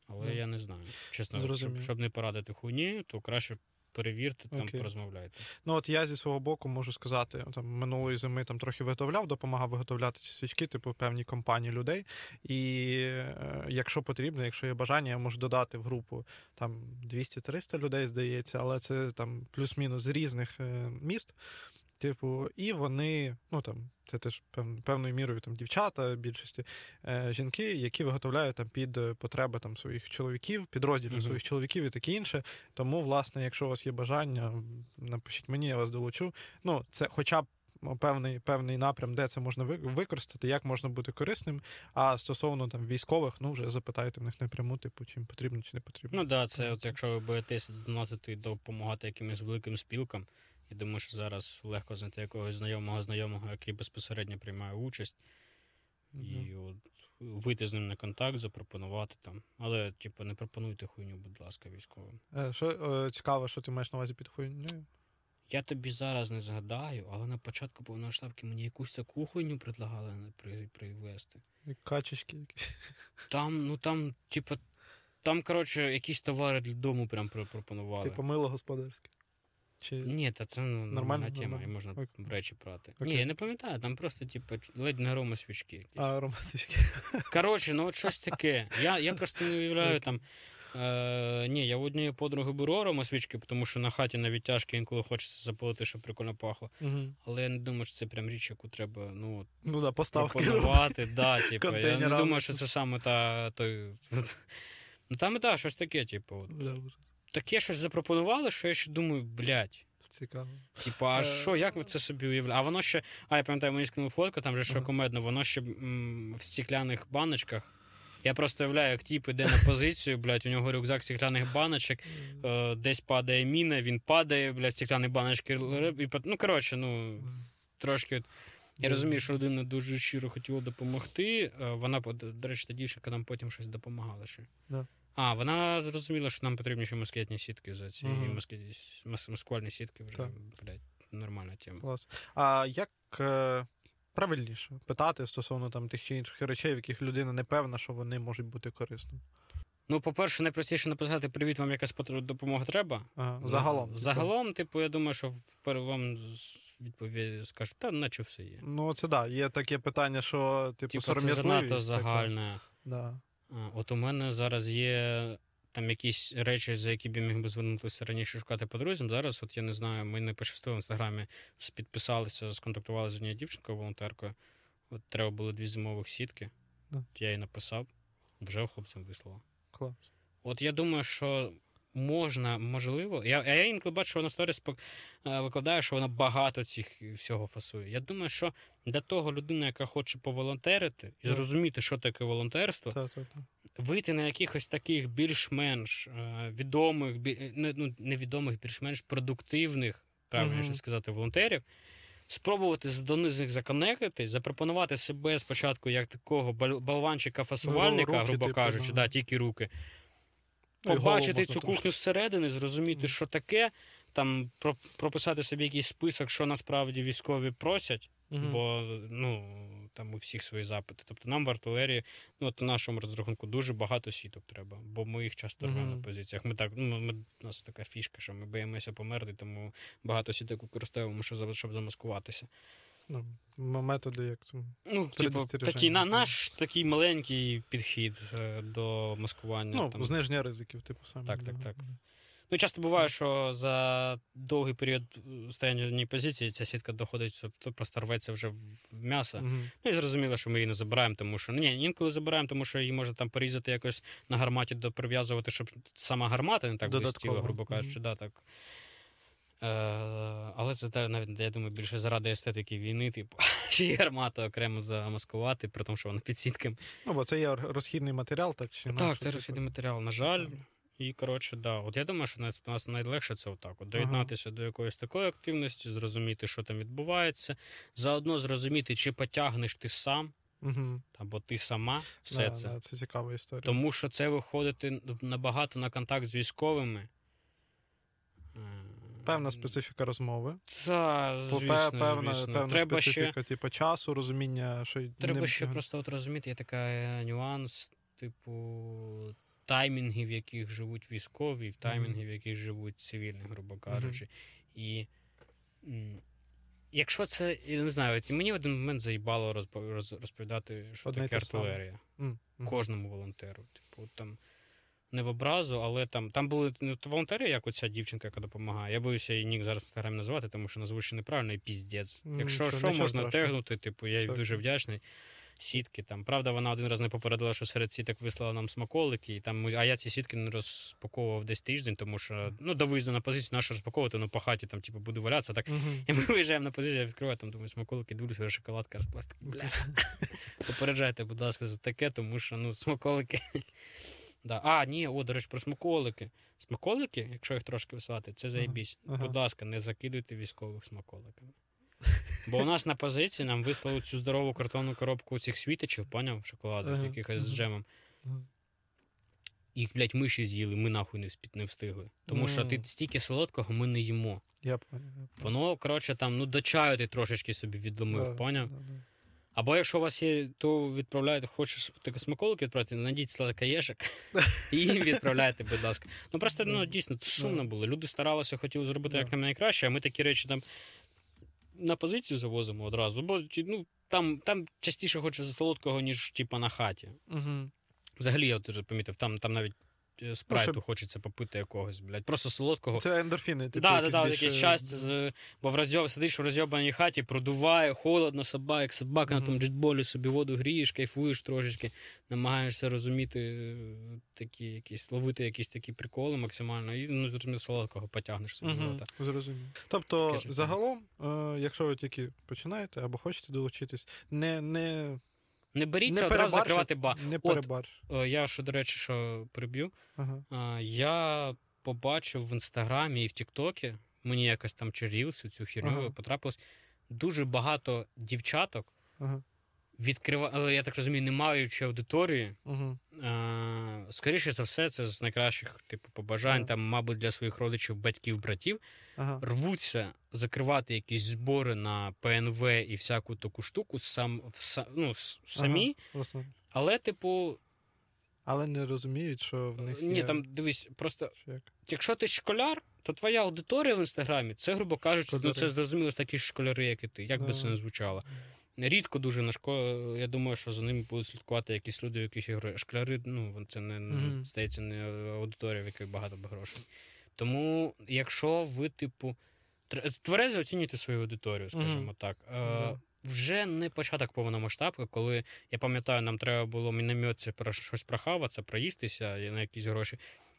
Speaker 2: Але
Speaker 1: Ну,
Speaker 2: я не знаю. Чесно, щоб, щоб не порадити хуйні, то краще перевірте, там
Speaker 1: okay.
Speaker 2: порозмовляйте.
Speaker 1: Ну, от я зі свого боку можу сказати, там минулої зими там трохи виготовляв, допомагав виготовляти ці свічки, типу певні компанії людей. І е, якщо потрібно, якщо є бажання, я можу додати в групу там 200-300 людей, здається, але це там плюс-мінус з різних е, міст. Типу, і вони, ну там, це теж пев, певною мірою там дівчата, більшості е, жінки, які виготовляють там під е, потреби там своїх чоловіків, підрозділів
Speaker 2: Мгм.
Speaker 1: своїх чоловіків і таке інше. Тому, власне, якщо у вас є бажання, напишіть мені, я вас долучу. Ну, це хоча б певний, певний напрям, де це можна ви- використати, як можна бути корисним. А стосовно там військових, ну вже запитайте в них напряму, типу, чим потрібно чи не потрібно.
Speaker 2: Ну так, да, це от якщо ви боїтеся донатити допомагати якимось великим спілкам, я думаю, що зараз легко знайти якогось знайомого знайомого, який безпосередньо приймає участь. І от вийти з ним на контакт, запропонувати там. Але, типу, не пропонуйте хуйню, будь ласка, військовим.
Speaker 1: Е, Що е, цікаво, що ти маєш на увазі під хуйнею?
Speaker 2: Я тобі зараз не згадаю, але на початку повномасштабки мені якусь таку хуйню предлагали при, привезти.
Speaker 1: Качечки якісь.
Speaker 2: Там, ну там, типу, там, коротше, якісь товари для дому прям пропонували.
Speaker 1: Типу мило господарське. Чи...
Speaker 2: Ні, та це ну, нормальна тема,
Speaker 1: нормально.
Speaker 2: і можна в речі брати.
Speaker 1: Окей.
Speaker 2: Ні, я не пам'ятаю, там просто, типу, ледь не арома свічки.
Speaker 1: А, романтичні. <laughs>
Speaker 2: Коротше, ну от щось таке. Я, я просто не уявляю там. Е, ні, я в однієї подруги беру аромасвічки, тому що на хаті на відтяжки інколи хочеться запалити, щоб прикольно пахло.
Speaker 1: Мгм.
Speaker 2: Але я не думаю, що це прям річ, яку треба ну,
Speaker 1: Ну да, поставки.
Speaker 2: пропонувати. Да, типу, я не думаю, що це саме та той. <laughs> Ну там і так, щось таке, типу. от. Таке щось запропонували, що я ще думаю, блядь.
Speaker 1: Цікаво.
Speaker 2: Типа, а
Speaker 1: Е,
Speaker 2: що, як ви це собі уявляєте? А воно ще, а я пам'ятаю, мені скинув фотку, там же що комедно, воно ще м, в стекляних баночках. Я просто уявляю, як тіп іде на позицію, блядь, у нього рюкзак стекляних баночок, е, десь падає міна, він падає, блядь, стекляні баночки. І, ну, коротше, ну, трошки. от- Я розумію, що людина дуже щиро хотіла допомогти. е, Вона, до до речі, та дівчинка нам потім щось допомагала ще. А, вона зрозуміла, що нам потрібні ще москетні сітки за ці мас- маскувальні сітки вже,
Speaker 1: Так.
Speaker 2: блядь, нормальна тема.
Speaker 1: Клас. А як е, правильніше питати стосовно там тих чи інших речей, в яких людина не певна, що вони можуть бути корисними?
Speaker 2: Ну, по-перше, найпростіше написати Привіт, вам якась допомога треба.
Speaker 1: Ага, загалом. типу.
Speaker 2: Загалом, типу, я думаю, що вам відповідь скажуть, та наче все є.
Speaker 1: Ну, це да. Є таке питання, що типу
Speaker 2: Типу, це
Speaker 1: сором'язливість.
Speaker 2: занадто
Speaker 1: така.
Speaker 2: загальне.
Speaker 1: Да.
Speaker 2: А, От у мене зараз є там якісь речі, за які б я міг би звернутися раніше шукати по друзям. Зараз, от я не знаю, ми не пощастило в інстаграмі підписалися, сконтактували з однією дівчинкою, волонтеркою. От треба було дві зимових сітки.
Speaker 1: Да.
Speaker 2: Я їй написав, вже хлопцям вислала.
Speaker 1: Клас.
Speaker 2: От я думаю, що можна, можливо. Я, я інколи бачу, що вона сторіс е, викладає, що вона багато цих всього фасує. Я думаю, що для того людина, яка хоче поволонтерити і зрозуміти, що таке волонтерство,
Speaker 1: Та, та, та.
Speaker 2: вийти на якихось таких більш-менш е, відомих, е, ну, невідомих, більш-менш продуктивних, правильніше
Speaker 1: Мгм.
Speaker 2: сказати, волонтерів. Спробувати до них запонекати, запропонувати себе спочатку як такого бал- болванчика-фасувальника,
Speaker 1: Ну, руки,
Speaker 2: грубо
Speaker 1: типу,
Speaker 2: кажучи,
Speaker 1: ага.
Speaker 2: да, тільки руки. Побачити цю кухню зсередини, зрозуміти, що таке, там про- прописати собі якийсь список, що насправді військові просять, бо ну там у всіх свої запити. Тобто нам в артилерії, ну от у нашому розрахунку дуже багато сіток треба, бо ми їх часто рвемо на позиціях. Ми так, ну ми, у нас така фішка, що ми боїмося померти, тому багато сіток використовуємо, щоб замаскуватися.
Speaker 1: Ну, методи, як там.
Speaker 2: Ну, типу, такий на наш такий маленький підхід е, до маскування.
Speaker 1: Ну,
Speaker 2: там.
Speaker 1: зниження ризиків, типу саме.
Speaker 2: Так, так,
Speaker 1: да.
Speaker 2: так. Ну, часто буває, що за довгий період стояння одній позиції ця сітка доходить, в- просто рветься вже в м'ясо.
Speaker 1: Мгм.
Speaker 2: Ну і зрозуміло, що ми її не забираємо, тому що ні, інколи забираємо, тому що її можна там порізати якось на гарматі доприв'язувати, щоб сама гармата не так блистіла, грубо кажучи,
Speaker 1: Мгм.
Speaker 2: да, так. Е, але це навіть, я думаю, більше заради естетики війни, типу, <laughs> ще й гармату окремо замаскувати, при тому, що вона під сітками.
Speaker 1: Ну, бо це є розхідний матеріал, так чи
Speaker 2: Так, це
Speaker 1: типу.
Speaker 2: розхідний матеріал, на жаль. І, коротше, да. От я думаю, що у нас найлегше це отак. От, доєднатися до якоїсь такої активності, зрозуміти, що там відбувається, заодно зрозуміти, чи потягнеш ти сам,
Speaker 1: Мгм.
Speaker 2: або ти сама все
Speaker 1: Да,
Speaker 2: це.
Speaker 1: да, це цікава історія.
Speaker 2: Тому що це виходити набагато на контакт з військовими.
Speaker 1: Певна специфіка розмови. Пе-
Speaker 2: звісно,
Speaker 1: певна,
Speaker 2: звісно.
Speaker 1: певна
Speaker 2: Треба ще,
Speaker 1: типу, часу, розуміння, що
Speaker 2: треба
Speaker 1: не-
Speaker 2: ще просто от розуміти, є така е, нюанс, типу, таймінгів, в яких живуть військові, в таймінгів, в яких живуть цивільні, грубо кажучи. І м, якщо це, я не знаю, от мені в один момент заїбало розпо- роз- розповідати, що
Speaker 1: Одне
Speaker 2: таке артилерія.
Speaker 1: М.
Speaker 2: Кожному волонтеру. Типу, там. Не в образу, але там там були ну, волонтери, як оця дівчинка, яка допомагає. Я боюся її нік зараз в інстаграмі назвати, тому що назву ще неправильно і піздець.
Speaker 1: Ну,
Speaker 2: Якщо що, можна
Speaker 1: страшного.
Speaker 2: тегнути, типу, я їй дуже вдячний. Сітки там. Правда, вона один раз не попередила, що серед сіток вислала нам смаколики, і там а я ці сітки не розпаковував десь тиждень, тому що ну, до виїзду на позицію нащо розпаковувати, ну по хаті там, типу, буду валятися. Так.
Speaker 1: Мгм. <laughs>
Speaker 2: І ми виїжджаємо на позицію, я відкриваю там, думаю, смаколики, дивлюся, шоколадка розпластик. <laughs> Бля. Попереджайте, будь ласка, за таке, тому що ну, смаколики. Да. А, ні, о, до речі, про смаколики. Смаколики, якщо їх трошки висувати, це заєбісь.
Speaker 1: ага.
Speaker 2: Будь ласка, не закидуйте військових смаколиками. Бо у нас на позиції нам вислали цю здорову картонну коробку цих світочів, поняв, шоколаду,
Speaker 1: Ага,
Speaker 2: якихось з джемом. Їх, блядь, миші з'їли, ми нахуй не, не встигли. Тому що ти стільки солодкого ми не їмо.
Speaker 1: Я понял.
Speaker 2: Воно, коротше, там, ну, до чаю ти трошечки собі відломив,
Speaker 1: Да,
Speaker 2: поняв? Або якщо у вас є, то відправляєте, хочеш таке смаколики відправити, найдіть сладкоєжик <laughs> і їм відправляйте, будь ласка. Ну просто ну дійсно сумно було. Люди старалися, хотіли зробити як найкраще, а ми такі речі там на позицію завозимо одразу. Бо ну, там там частіше хочеться солодкого, ніж типа на хаті. Взагалі, я вже помітив, там там навіть спрайту ну, хочеться попити якогось, блядь. Просто солодкого.
Speaker 1: Це ендорфіни.
Speaker 2: Типу, да, да, да, більше... якесь щастя. З... Бо в розйоб... сидиш в розйобаній хаті, продуває, холодно, собака, як собака mm-hmm. на тому джетболі собі воду грієш, кайфуєш трошечки, намагаєшся розуміти е, такі якісь, ловити якісь такі приколи максимально, і ну, зрозуміло, солодкого потягнеш собі. Mm-hmm.
Speaker 1: Зрозуміло. Тобто, загалом, е, якщо ви тільки починаєте або хочете долучитись, не. не...
Speaker 2: Не беріться не одразу закривати ба.
Speaker 1: Не перебар.
Speaker 2: От, Я що, до речі, що приб'ю. Ага. Я побачив в інстаграмі і в Тіктокі, мені якось там чарівцю цю херню ага. потрапилось дуже багато дівчаток. Ага відкрива... я так розумію, не маючи аудиторії. Угу. А, Скоріше за все, це з найкращих типу побажань, ага. там, мабуть, для своїх родичів, батьків, братів, ага. рвуться закривати якісь збори на ПНВ і всяку таку штуку сам, вса... ну, самі. Ага. Але, типу.
Speaker 1: Але не розуміють, що в них.
Speaker 2: Ні,
Speaker 1: є...
Speaker 2: там дивись, просто Як? якщо ти школяр, то твоя аудиторія в інстаграмі це, грубо кажучи, ну це зрозуміло такі школяри, як і ти, як би це не звучало. Рідко дуже на школу. Я думаю, що за ними будуть слідкувати якісь люди, якісь ігри. Шкляри, ну це не mm-hmm. здається, не аудиторія, в якій багато грошей. Тому, якщо ви, типу, тверезо оцінюєте свою аудиторію, скажімо mm-hmm. так. Mm-hmm. Вже не початок повномасштабки, коли я пам'ятаю, нам треба було мінометці про щось прохаватися, проїстися на якісь гроші.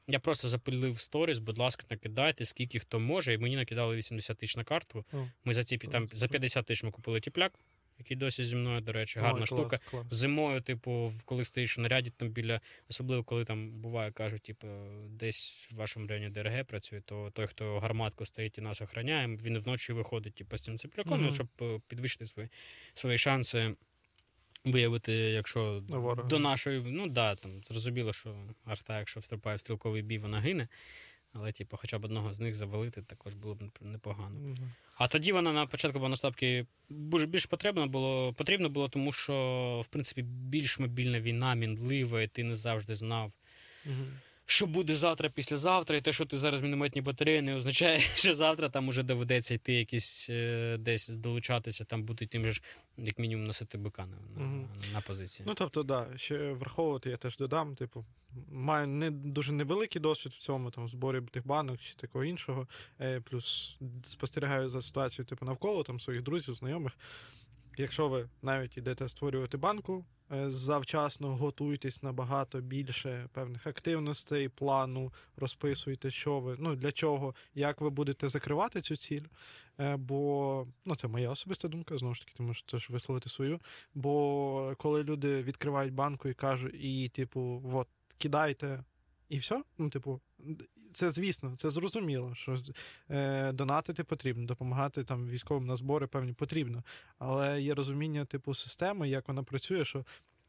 Speaker 2: Я просто запилив сторіс, будь ласка, накидайте, скільки хто може, і мені накидали 80 тисяч на карту. Ми за ці там за 50 тисяч ми купили тіпляк який досі зі мною, до речі, гарна Ой, штука. Клас, клас. Зимою, типу, коли стоїш в наряді там біля, особливо коли там буває, кажуть, типу, десь в вашому районі ДРГ працює, то той, хто гарматку стоїть і нас охороняє, він вночі виходить типу, з цим ципляком, mm-hmm. щоб е, підвищити свої свої шанси. Виявити, якщо Ворога. до нашої, ну да, там зрозуміло, що арта, якщо вступає в стрілковий бій, вона гине. Але, типу, хоча б одного з них завалити також було б непогано. Угу. А тоді вона на початку повноштабки більш потрібно було, потрібно було, тому що, в принципі, більш мобільна війна, мінлива, і ти не завжди знав. Угу що буде завтра, післязавтра, і те, що ти зараз мінометні батареї, не означає, <laughs> що завтра там уже доведеться йти якісь е, десь долучатися, там бути тим ж, як мінімум, носити бика на, угу. на, на позиції.
Speaker 1: Ну тобто, да, ще враховувати, я теж додам. Типу, маю не дуже невеликий досвід в цьому, там, в зборі тих банок чи такого іншого. Е, плюс спостерігаю за ситуацією, типу, навколо там своїх друзів, знайомих. Якщо ви навіть йдете створювати банку, завчасно готуйтесь набагато більше певних активностей, плану, розписуйте, що ви, ну для чого, як ви будете закривати цю ціль. Е, бо ну, це моя особиста думка, знову ж таки, ти можеш теж висловити свою. Бо коли люди відкривають банку і кажуть, і, типу, от, кидайте. І все, ну, типу, це звісно, це зрозуміло, що е, донатити потрібно, допомагати там військовим на збори певні потрібно. Але є розуміння типу системи, як вона працює, що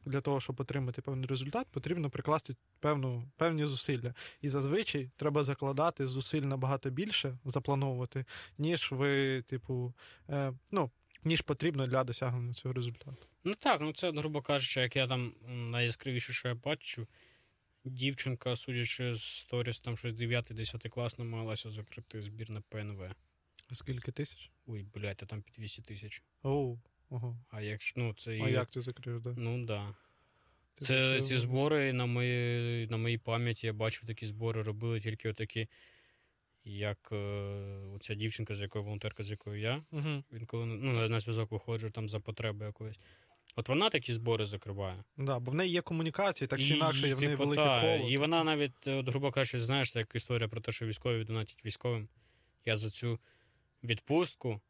Speaker 1: для того, щоб отримати певний результат, потрібно прикласти певну, певні зусилля. І зазвичай треба закладати зусиль набагато більше, заплановувати, ніж ви, типу, е, ну. Ніж потрібно для досягнення цього результату.
Speaker 2: Ну так, ну це, грубо кажучи, як я там найяскравіше, що я бачу, Дівчинка, судячи з сторіс, там щось 9-10 клас намагалася закрити збір на ПНВ.
Speaker 1: А Скільки тисяч?
Speaker 2: Ой, блядь, а там під 200 тисяч.
Speaker 1: Оу, ого.
Speaker 2: А якщо, ну, це
Speaker 1: А і... як ти закриєш, да?
Speaker 2: Ну, да. Це ці збори на моїй на моїй пам'яті я бачив такі збори, робили тільки отакі, як е, оця дівчинка, з якою волонтерка, з якою я. Угу. Він коли ну, на зв'язок виходжу там за потреби якоїсь. От вона такі збори закриває.
Speaker 1: Да, бо в неї є комунікації, так чи інакше, є в неї типу, велике та, коло.
Speaker 2: І вона навіть, от, грубо кажучи, знаєш, як історія про те, що військові донатять військовим. Я за цю відпустку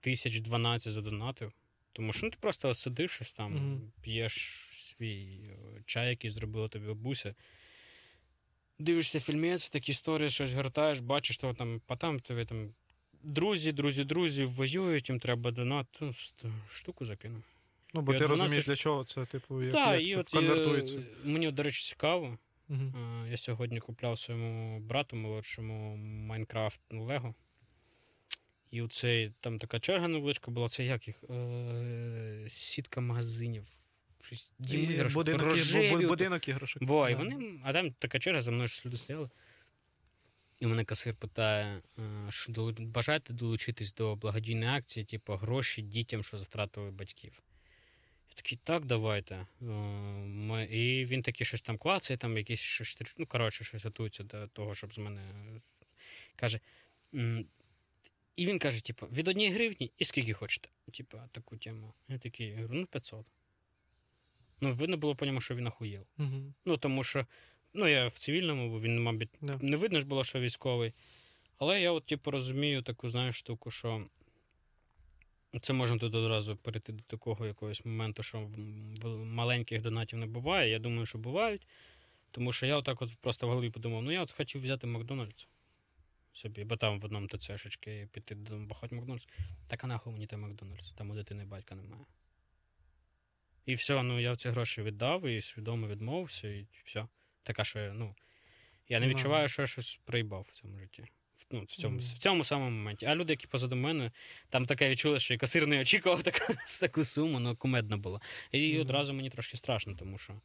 Speaker 2: тисяч дванадцять задонатив. Тому що ну, ти просто сидиш щось там, mm п'єш свій чай, який зробила тобі бабуся. Дивишся фільмець, такі історії, щось гортаєш, бачиш, що там, а там тобі там друзі, друзі, друзі воюють, їм треба донат. Ну, штуку закинув.
Speaker 1: Ну, бо і ти розумієш, для чого це, типу, як, так, як і це от конвертується. Є,
Speaker 2: мені, до речі, цікаво. Угу. Я сьогодні купляв своєму брату молодшому Майнкрафт Лего. І оцей, там така черга невеличка була, це як їх? Е, Сітка магазинів. Щось, Дім
Speaker 1: І
Speaker 2: іграшок,
Speaker 1: будинок, і-
Speaker 2: рожеві,
Speaker 1: будинок іграшок.
Speaker 2: Во, і вони, а там така черга, за мною щось люди стояли. І мене касир питає, е, що бажаєте долучитись до благодійної акції, типу гроші дітям, що втратили батьків. Я такий, так, давайте. Е, ми- І він такий щось там клацає, там якісь щось, ну, коротше, щось готується до того, щоб з мене каже. І він каже, типу, від однієї гривні і скільки хочете. Типу, таку тему. Я такий, говорю, ну 500. Ну, видно було по ньому, що він охуєв.
Speaker 1: Мгм.
Speaker 2: Ну, тому що, ну, я в цивільному, бо він, мабуть,
Speaker 1: Да.
Speaker 2: не видно ж було, що військовий. Але я, от, типу, розумію таку, знаєш, штуку, що це можна тут одразу перейти до такого якогось моменту, що маленьких донатів не буває. Я думаю, що бувають. Тому що я отак от просто в голові подумав, ну я от хотів взяти Макдональдс собі, бо там в одному ТЦшечки піти до багать Макдональдс. Так а нахуй мені той Макдональдс, там у дитини батька немає. І все, ну я ці гроші віддав і свідомо відмовився, і все. Така, що ну, я не відчуваю, що я щось проїбав в цьому житті. Ну, в цьому,
Speaker 1: Мгм.
Speaker 2: в цьому самому моменті. А люди, які позаду мене, там таке відчули, що і касир не очікував <laughs> таку, таку суму, ну кумедна була. І
Speaker 1: Мгм.
Speaker 2: одразу мені трошки страшно, тому що.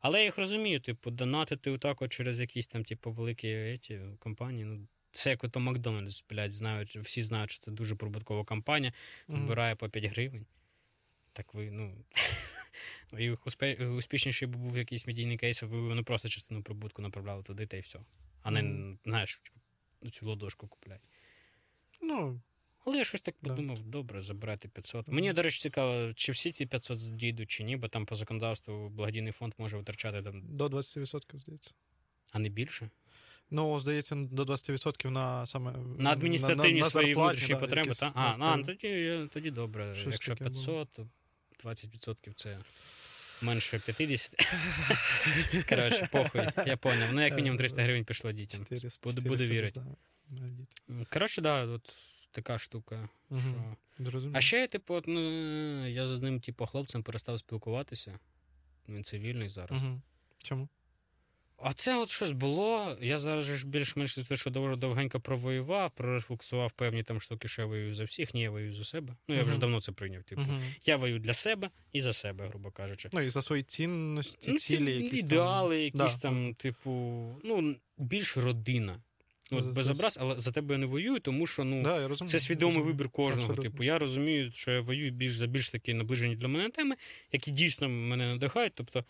Speaker 2: Але я їх розумію, типу, донатити отак от через якісь там, типу, великі еті, компанії. Ну, це як ото Макдональдс, блядь, знають, всі знають, що це дуже прибуткова компанія, збирає по 5 гривень. Так ви, ну. <laughs> <laughs> І успішніший був якийсь медійний кейс, ви вони просто частину прибутку направляли туди та й все. А не,
Speaker 1: Мгм.
Speaker 2: знаєш, типу, цю ладошку купляй.
Speaker 1: Ну,
Speaker 2: Але я щось так
Speaker 1: Да.
Speaker 2: подумав, добре, забирати 500.
Speaker 1: Мгм.
Speaker 2: Мені, до речі, цікаво, чи всі ці 500 дійдуть, чи ні, бо там по законодавству благодійний фонд може витрачати там,
Speaker 1: до 20%, здається.
Speaker 2: а не більше.
Speaker 1: Ну, здається, до 20% на саме
Speaker 2: На адміністративні свої
Speaker 1: зарплатні,
Speaker 2: внутрішні потреби,
Speaker 1: якісь,
Speaker 2: та? А, тоді, тоді добре.
Speaker 1: Щось
Speaker 2: Якщо
Speaker 1: таке було.
Speaker 2: 500, то 20% це менше 50. <laughs> Коротше, похуй, я поняв. Ну, як мінімум 300 гривень пішло дітям.
Speaker 1: 400,
Speaker 2: Буду- буду
Speaker 1: 400
Speaker 2: вірити.
Speaker 1: да.
Speaker 2: Коротше, да, от така штука.
Speaker 1: Угу.
Speaker 2: Що... А ще, типу, от, ну, я з одним, типу, хлопцем перестав спілкуватися. Він цивільний зараз.
Speaker 1: Угу. Чому?
Speaker 2: А це от щось було. Я зараз ж більш-менш те, що довго довгенько провоював, прорефлексував певні там штуки, що я воюю за всіх. Ні, я воюю за себе. Ну, я вже давно це прийняв. Типу,
Speaker 1: Мгм.
Speaker 2: я воюю для себе і за себе, грубо кажучи.
Speaker 1: Ну, і за свої цінності,
Speaker 2: Ну,
Speaker 1: цілі, якісь
Speaker 2: ідеали,
Speaker 1: там.
Speaker 2: якісь
Speaker 1: Да.
Speaker 2: там, типу, ну, більш родина. От, без образ, але за тебе я не воюю, тому що ну,
Speaker 1: Да, я розумію,
Speaker 2: це свідомий
Speaker 1: розумію.
Speaker 2: вибір кожного.
Speaker 1: Абсолютно.
Speaker 2: Типу, я розумію, що я воюю більш за більш такі наближені для мене теми, які дійсно мене надихають. Тобто,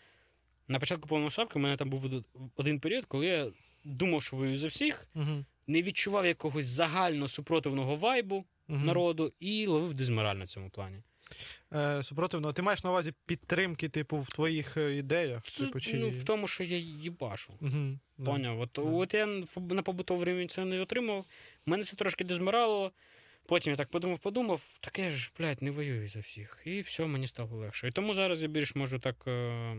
Speaker 2: на початку повномасштабки у мене там був один період, коли я думав, що воюю за всіх,
Speaker 1: Мгм.
Speaker 2: не відчував якогось загально супротивного вайбу
Speaker 1: Мгм.
Speaker 2: народу і ловив дизмораль на цьому плані.
Speaker 1: Е, супротивно, ти маєш на увазі підтримки, типу, в твоїх е, ідеях? Типу, чи...
Speaker 2: Ну, в тому, що я їбашу.
Speaker 1: Да.
Speaker 2: Поняв. От,
Speaker 1: Да.
Speaker 2: от я на побутовий рівень це не отримав. Мене це трошки дезморалило. Потім я так подумав, подумав, таке ж, блядь, не воюю за всіх. І все, мені стало легше. І тому зараз я більш можу так е-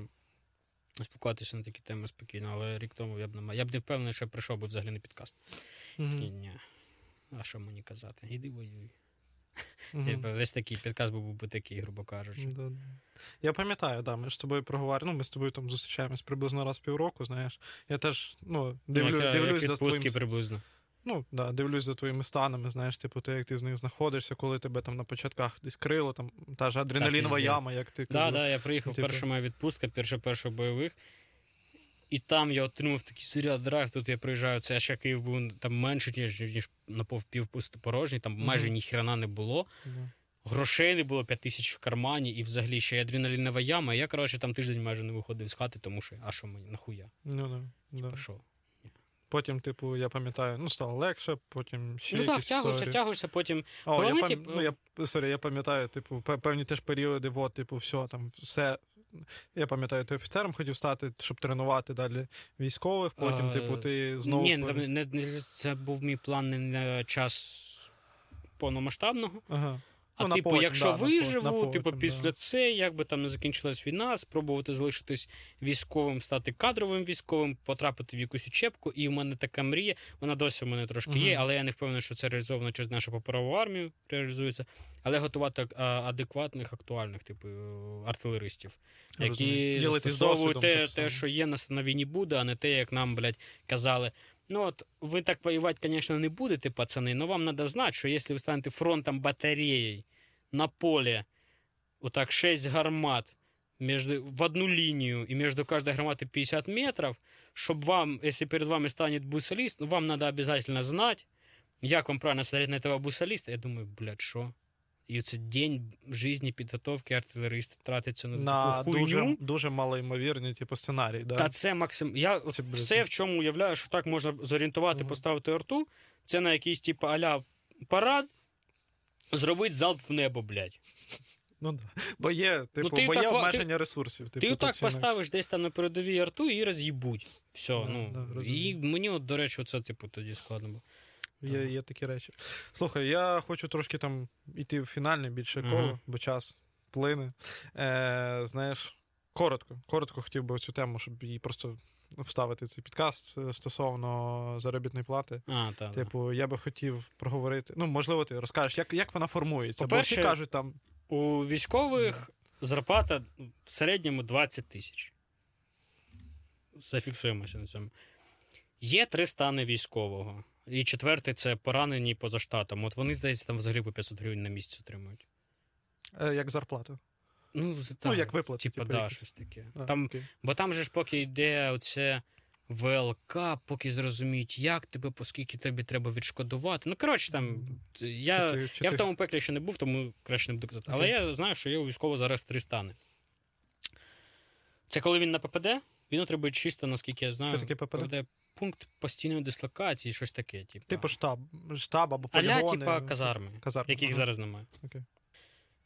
Speaker 2: спілкуватися на такі теми спокійно, але рік тому я б не Я б не впевнений, що я прийшов би взагалі на підкаст. Ні. А що мені казати? Іди воюй. <laughs> Mm-hmm. весь такий підкаст був би такий, грубо кажучи.
Speaker 1: Да. Я пам'ятаю, да, ми ж з тобою проговоримо, Ну, ми з тобою там зустрічаємось приблизно раз в півроку, знаєш. Я теж ну, дивлю,
Speaker 2: Ну, як,
Speaker 1: дивлюсь
Speaker 2: як
Speaker 1: за твоїм.
Speaker 2: приблизно.
Speaker 1: Ну, да, дивлюсь за твоїми станами, знаєш, типу, ти як ти з них знаходишся, коли тебе там на початках десь крило, там та ж адреналінова
Speaker 2: пізде.
Speaker 1: яма, як ти
Speaker 2: Да,
Speaker 1: казав.
Speaker 2: да, я приїхав,
Speaker 1: Типу.
Speaker 2: перша моя відпустка, перша перша бойових. І там я отримав такий заряд драйв. Тут я приїжджаю, це ще Київ був там менше, ніж, ніж на повпівпусти порожній, там
Speaker 1: Мгм.
Speaker 2: майже ніхрена не було.
Speaker 1: Да.
Speaker 2: Грошей не було 5 тисяч в кармані, і взагалі ще й адреналінова яма. Я, коротше, там тиждень майже не виходив з хати, тому що, а що мені, нахуя?
Speaker 1: Ну, да, да.
Speaker 2: А що?
Speaker 1: Потім, типу, я пам'ятаю, ну, стало легше, потім ще
Speaker 2: ну так,
Speaker 1: якісь
Speaker 2: втягуєшся,
Speaker 1: історії.
Speaker 2: втягуєшся, потім.
Speaker 1: О, я,
Speaker 2: Головне,
Speaker 1: пам...
Speaker 2: типу,
Speaker 1: ну, я, sorry, я пам'ятаю, типу, певні теж періоди, от, типу, все, там, все. Я пам'ятаю, ти офіцером хотів стати, щоб тренувати далі військових, потім,
Speaker 2: Е,
Speaker 1: типу, ти знову.
Speaker 2: Ні, там не, не, це був мій план не на час повномасштабного.
Speaker 1: Ага. Ну, на
Speaker 2: типу,
Speaker 1: потім,
Speaker 2: якщо
Speaker 1: да,
Speaker 2: виживу,
Speaker 1: на
Speaker 2: типу,
Speaker 1: потім,
Speaker 2: після
Speaker 1: да.
Speaker 2: це, як би там не закінчилась війна, спробувати залишитись військовим, стати кадровим військовим, потрапити в якусь учебку. І в мене така мрія, вона досі в мене трошки є, але я не впевнений, що це реалізовано через нашу паперову армію реалізується. Але готувати а, адекватних, актуальних, типу, артилеристів, які застосовують те, те, що є на, на війні буде, а не те, як нам, блядь, казали. Ну от ви так воювати, звісно, не будете, пацани, але вам треба знати, що якщо ви станете фронтом батареєю на полі, отак 6 гармат между, в одну лінію, і між кожною гарматою 50 метрів, щоб вам, якщо перед вами стане бусаліст, ну вам треба обов'язково знати, як вам правильно смотреть на этого бусаліста. Я думаю, блядь, що? І це день житті підготовки артилериста тратиться на,
Speaker 1: На
Speaker 2: таку хуйню.
Speaker 1: дуже, дуже типу, сценарій. Да?
Speaker 2: Та це максим. Я от
Speaker 1: Це, блядь,
Speaker 2: все, в чому уявляю, що так можна зорієнтувати,
Speaker 1: Мгм.
Speaker 2: поставити арту, це на якийсь, типу, аля парад, зробити залп в небо, блядь.
Speaker 1: Ну, да. Бо є, типу,
Speaker 2: ти
Speaker 1: бо
Speaker 2: так
Speaker 1: є обмеження ресурсів. Типу,
Speaker 2: Ти
Speaker 1: так
Speaker 2: поставиш десь там на передовій арту і роз'їбуть. Все,
Speaker 1: Да,
Speaker 2: ну.
Speaker 1: да,
Speaker 2: і мені, от, до речі, це, типу, тоді складно було.
Speaker 1: Є, є такі речі. Слухай, я хочу трошки там іти в фінальне більше коло, бо час плине. Е, знаєш, коротко, коротко хотів би цю тему, щоб її просто вставити цей підкаст е, стосовно заробітної плати.
Speaker 2: А, так.
Speaker 1: Типу, я би хотів проговорити. Ну, можливо, ти розкажеш, як, як вона формується.
Speaker 2: По-перше,
Speaker 1: всі кажуть там.
Speaker 2: У військових зарплата в середньому 20 тисяч. Зафіксуємося на цьому. Є три стани військового. І четвертий це поранені поза штатом. От вони, здається, там взагалі по 500 гривень на місяць отримують.
Speaker 1: Е, як зарплату.
Speaker 2: Ну, з-
Speaker 1: Ну,
Speaker 2: так,
Speaker 1: як виплати.
Speaker 2: Типа,
Speaker 1: типу,
Speaker 2: да,
Speaker 1: якісь.
Speaker 2: щось таке.
Speaker 1: А,
Speaker 2: Там,
Speaker 1: окей.
Speaker 2: бо там же ж поки йде оце ВЛК, поки зрозуміють, як тебе, поскільки тобі треба відшкодувати. Ну, коротше, там. Я,
Speaker 1: Чи ти- чи
Speaker 2: я в тому пеклі ще не був, тому краще не буду казати. Але я знаю, що є у військово зараз три стани. Це коли він на ППД, він отримує чисто, наскільки я знаю,
Speaker 1: Що таке ППД?
Speaker 2: пункт постійної дислокації, щось таке. Типу,
Speaker 1: Типу штаб, штаб або
Speaker 2: Аля,
Speaker 1: полігони.
Speaker 2: типа казарми,
Speaker 1: казарми.
Speaker 2: яких
Speaker 1: ага.
Speaker 2: зараз немає.
Speaker 1: Окей.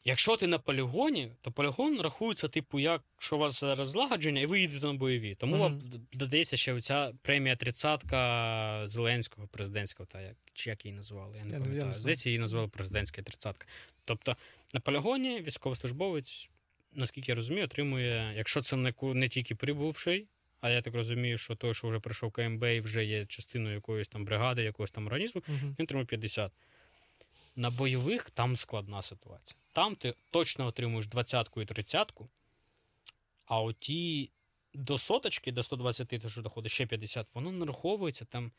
Speaker 2: Якщо ти на полігоні, то полігон рахується, типу, як що у вас зараз злагодження, і ви їдете на бойові. Тому
Speaker 1: Мгм.
Speaker 2: вам додається ще оця премія тридцятка Зеленського, президентського, та як, чи як її назвали, я не
Speaker 1: Я
Speaker 2: пам'ятаю. Здається, її назвали президентська тридцятка. Тобто на полігоні військовослужбовець, наскільки я розумію, отримує, якщо це не, не тільки прибувший, а я так розумію, що той, що вже прийшов КМБ і вже є частиною якоїсь там бригади, якогось там організму,
Speaker 1: Мгм.
Speaker 2: він отримує 50. На бойових там складна ситуація. Там ти точно отримуєш двадцятку і тридцятку, а оті до соточки, до 120 ти що доходить, ще 50, воно нараховується там.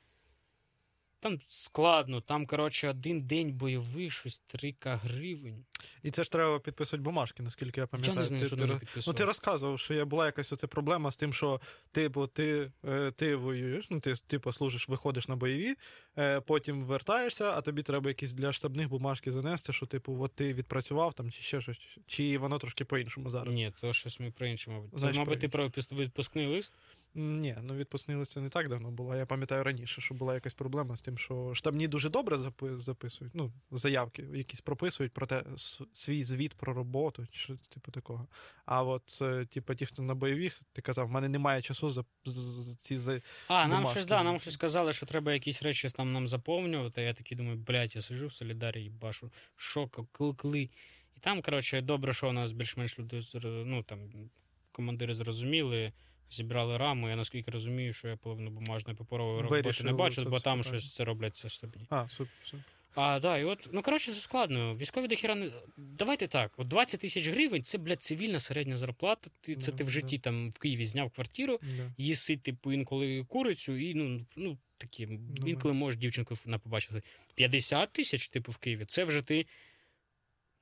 Speaker 2: Там складно, там, коротше, один день бойовий, щось 3к гривень.
Speaker 1: І це ж треба підписувати бумажки, наскільки я пам'ятаю.
Speaker 2: Я не знаю,
Speaker 1: Ти-
Speaker 2: що
Speaker 1: ти
Speaker 2: не
Speaker 1: Ну, ти розказував, що є була якась оце проблема з тим, що типу, ти, е, ти воюєш, ну ти типу, служиш, виходиш на бойові, е, потім вертаєшся, а тобі треба якісь для штабних бумажки занести, що, типу, от ти відпрацював там, чи ще щось. Чи воно трошки по-іншому зараз?
Speaker 2: Ні, то щось ми про інше, мабуть.
Speaker 1: Значить,
Speaker 2: мабуть, ти
Speaker 1: про
Speaker 2: про відпуск- відпускний лист?
Speaker 1: Ні, ну відпускний лист це не так давно було. Я пам'ятаю раніше, що була якась проблема з тим, що штабні дуже добре записують, ну, заявки якісь прописують про те, свій звіт про роботу, чи типу такого. А от, е, типу, ті, хто на бойових, ти казав, в мене немає часу за, ці за.
Speaker 2: А, нам щось, да, нам щось сказали, що треба якісь речі там нам заповнювати. Я такий думаю, блядь, я сижу в Солідарі і башу, що, кли. І там, коротше, добре, що у нас більш-менш люди, ну, там, командири зрозуміли, зібрали раму. Я наскільки розумію, що я половину бумажної паперової роботи не бачу, бо там щось це роблять це штабні.
Speaker 1: А, супер, супер.
Speaker 2: А, да, і от, ну коротше, це складно. Військові дохіра не. Давайте так, от 20 тисяч гривень це, блядь, цивільна середня зарплата. Ти, це ти в
Speaker 1: да.
Speaker 2: житті там в Києві зняв квартиру,
Speaker 1: Да.
Speaker 2: їси, типу, інколи курицю, і ну, ну такі, інколи можеш дівчинку на побачити. 50 тисяч, типу, в Києві, це вже ти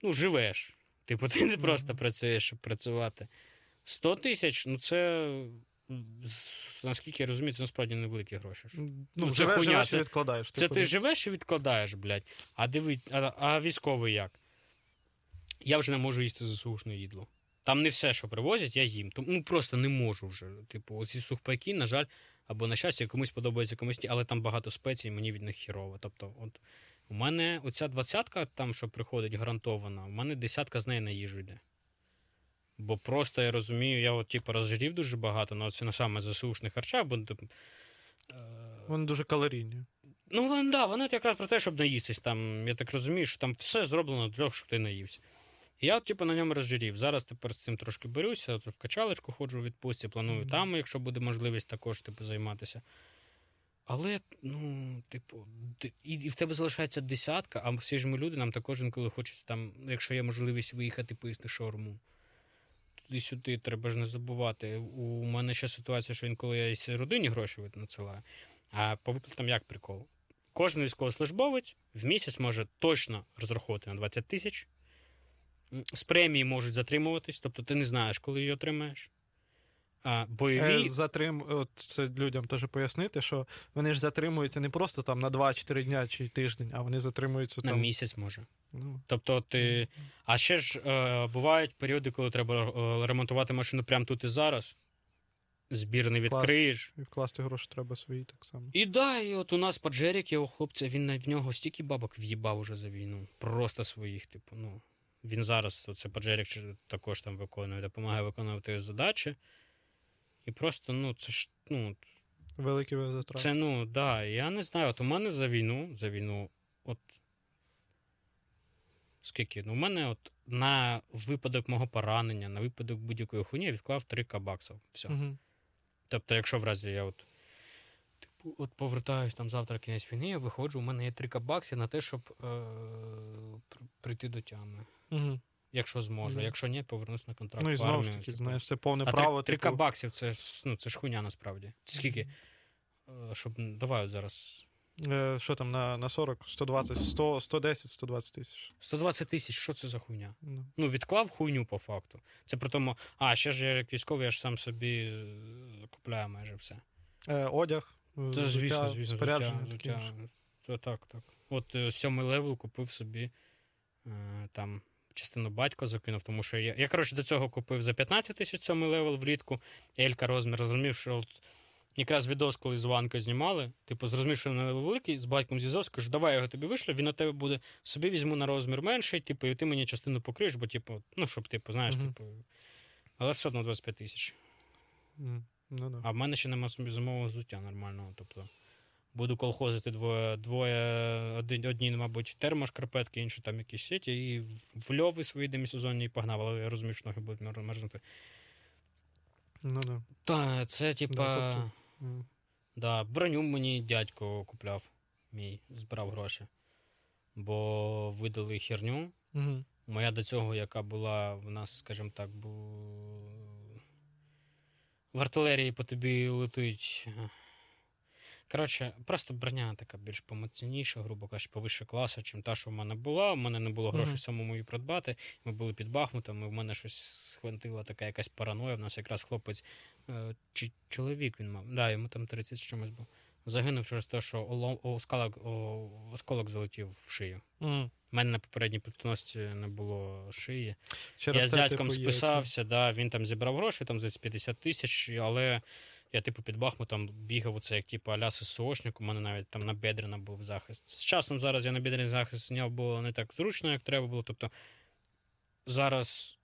Speaker 2: ну, живеш. Типу, ти не просто
Speaker 1: Мгм.
Speaker 2: працюєш, щоб працювати. 100 тисяч, ну це. Наскільки я розумію, це насправді невеликі гроші.
Speaker 1: Ну,
Speaker 2: Ну, це
Speaker 1: живеш,
Speaker 2: хуйня,
Speaker 1: живеш і відкладаєш.
Speaker 2: Це
Speaker 1: типу,
Speaker 2: ти
Speaker 1: ну.
Speaker 2: живеш і відкладаєш, блядь. А диви, а, а військовий як? Я вже не можу їсти ЗСУшне їдло. Там не все, що привозять, я їм. Тому ну просто не можу вже. Типу, оці сухпайки, на жаль, або на щастя, комусь подобається комусь, ні, але там багато спецій, мені від них хірово. Тобто, от у мене оця двадцятка, там, що приходить гарантована, у мене десятка з неї на їжу йде. Бо просто я розумію, я от типу розжирів дуже багато на оце на саме ЗСУшних харчах, бо типу, е,
Speaker 1: Вони дуже калорійні.
Speaker 2: Ну, вони, да, вони якраз про те, щоб наїстись. Там, я так розумію, що там все зроблено для того, щоб ти наївся. І я, от, типу, на ньому розжирів. Зараз тепер з цим трошки беруся, от в качалочку ходжу у відпустці, планую
Speaker 1: Мгм.
Speaker 2: там, якщо буде можливість також типу, займатися. Але, ну, типу, і, і в тебе залишається десятка, а всі ж ми люди, нам також інколи хочеться там, якщо є можливість виїхати поїсти шаурму. Туди-сюди треба ж не забувати. У мене ще ситуація, що інколи я родині гроші надсилаю. А по виплатам як прикол? Кожен військовослужбовець в місяць може точно розраховувати на 20 тисяч. З премії можуть затримуватись, тобто ти не знаєш, коли її отримаєш. А, бойові...
Speaker 1: Е, Затрим... От це людям теж пояснити, що вони ж затримуються не просто там на 2-4 дня чи тиждень, а вони затримуються
Speaker 2: на
Speaker 1: там.
Speaker 2: місяць може.
Speaker 1: Ну,
Speaker 2: Тобто ти. А ще ж е, бувають періоди, коли треба е, ремонтувати машину прямо тут і зараз. Збір не
Speaker 1: Клас.
Speaker 2: відкриєш.
Speaker 1: і вкласти гроші треба свої так само.
Speaker 2: І да, і от у нас Паджерік, його хлопця, він в нього стільки бабок в'їбав уже за війну. Просто своїх, типу, ну. Він зараз, це Паджерік також там виконує, допомагає виконувати задачі. І просто, ну, це ж, ну,
Speaker 1: Великі затрати.
Speaker 2: це, ну, да, я не знаю. От у мене за війну, за війну, от. Скільки? Ну, у мене от на випадок мого поранення, на випадок будь-якої хуйні я відклав 3 баксів. Все.
Speaker 1: Угу.
Speaker 2: Тобто, якщо в разі я от, типу, от повертаюсь там завтра кінець війни, я виходжу, у мене є 3 баксів на те, щоб е- прийти до тями.
Speaker 1: Угу.
Speaker 2: Якщо зможу. Якщо ні, повернусь на контракт.
Speaker 1: Ну і знову ж таки,
Speaker 2: типу.
Speaker 1: знаєш, це повне
Speaker 2: а
Speaker 1: право.
Speaker 2: 3,
Speaker 1: типу,
Speaker 2: баксів це ж, ну, це ж хуйня насправді. Скільки? Е, Щоб, давай от зараз.
Speaker 1: е, що там на, на 40, 120, 100, 110, 120 тисяч.
Speaker 2: 120 тисяч, що це за хуйня?
Speaker 1: Ну.
Speaker 2: Ну, відклав хуйню по факту. Це при тому, а ще ж я як військовий, я ж сам собі е, купляю майже все.
Speaker 1: Е, одяг,
Speaker 2: Та, звісно, звісно, взуття, взуття. так, так. От сьомий level купив собі е, там частину батько закинув, тому що я, я коротше, до цього купив за 15 тисяч сьомий level влітку. Елька розмір розумів, що от якраз відос, коли з Ванка знімали, типу, зрозумів, що він великий, з батьком зв'язався, кажу, давай я його тобі вишлю, він на тебе буде собі візьму на розмір менший, типу, і ти мені частину покриєш, бо, типу, ну, щоб, типу, знаєш,
Speaker 1: Мгм.
Speaker 2: типу. Але все одно 25 тисяч.
Speaker 1: Мгм. Ну, да.
Speaker 2: А в мене ще нема собі зимового взуття нормального. Тобто буду колхозити двоє, двоє один, одні, мабуть, термошкарпетки, інші там якісь сіті, і в льови свої демісезонні і погнав, але я розумію, що ноги будуть мерзнути.
Speaker 1: Ну, да.
Speaker 2: Та, це типа.
Speaker 1: Да, тобто-
Speaker 2: Да, броню мені дядько купляв, мій, збирав гроші. Бо видали херню.
Speaker 1: Мгм.
Speaker 2: Моя до цього, яка була в нас, скажімо так, бу... в артилерії по тобі летить. Коротше, просто броня така більш помоцніша, грубо кажучи, повище класу, чим та, що в мене була. У мене не було грошей
Speaker 1: Мгм.
Speaker 2: самому її придбати. Ми були під Бахмутом, і в мене щось схватила така якась параноя. В нас якраз хлопець, е, чи чоловік він мав. Да, йому там 30 з чимось був. Загинув через те, що оло- осколок, осколок залетів в шию.
Speaker 1: Мгм.
Speaker 2: У мене на попередній плитоносці не було шиї.
Speaker 1: Через
Speaker 2: я з дядьком
Speaker 1: типу,
Speaker 2: списався, да, він там зібрав гроші, там за 50 тисяч, але я, типу, під Бахмутом бігав оце, як типу, аля ССОшник, у мене навіть там на бедрена був захист. З часом зараз я на бедрений захист зняв, бо не так зручно, як треба було. Тобто зараз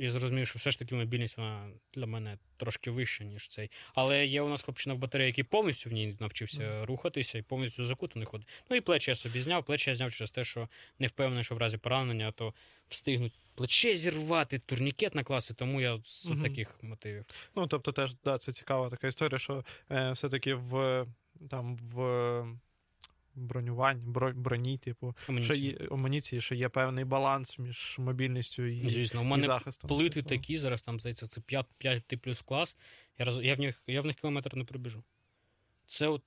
Speaker 2: я зрозумів, що все ж таки мобільність вона для мене трошки вища, ніж цей. Але є у нас хлопчина в батареї, який повністю в ній навчився рухатися і повністю закутаний ходить. Ну і плечі я собі зняв. Плечі я зняв через те, що не впевнений, що в разі поранення, то встигнуть плече зірвати, турнікет накласти, тому я з
Speaker 1: Мгм.
Speaker 2: таких мотивів.
Speaker 1: Ну, тобто, теж да, це цікава така історія, що е, все-таки в там в бронюванні, бро, броні, типу, що
Speaker 2: Амуніції.
Speaker 1: є амуніції, що є певний баланс між мобільністю і,
Speaker 2: Звісно, у
Speaker 1: і
Speaker 2: мене
Speaker 1: захистом.
Speaker 2: плити
Speaker 1: типу.
Speaker 2: такі, зараз там здається, це 5, 5 плюс клас. Я, роз... я, в них, я в них кілометр не пробіжу. Це от.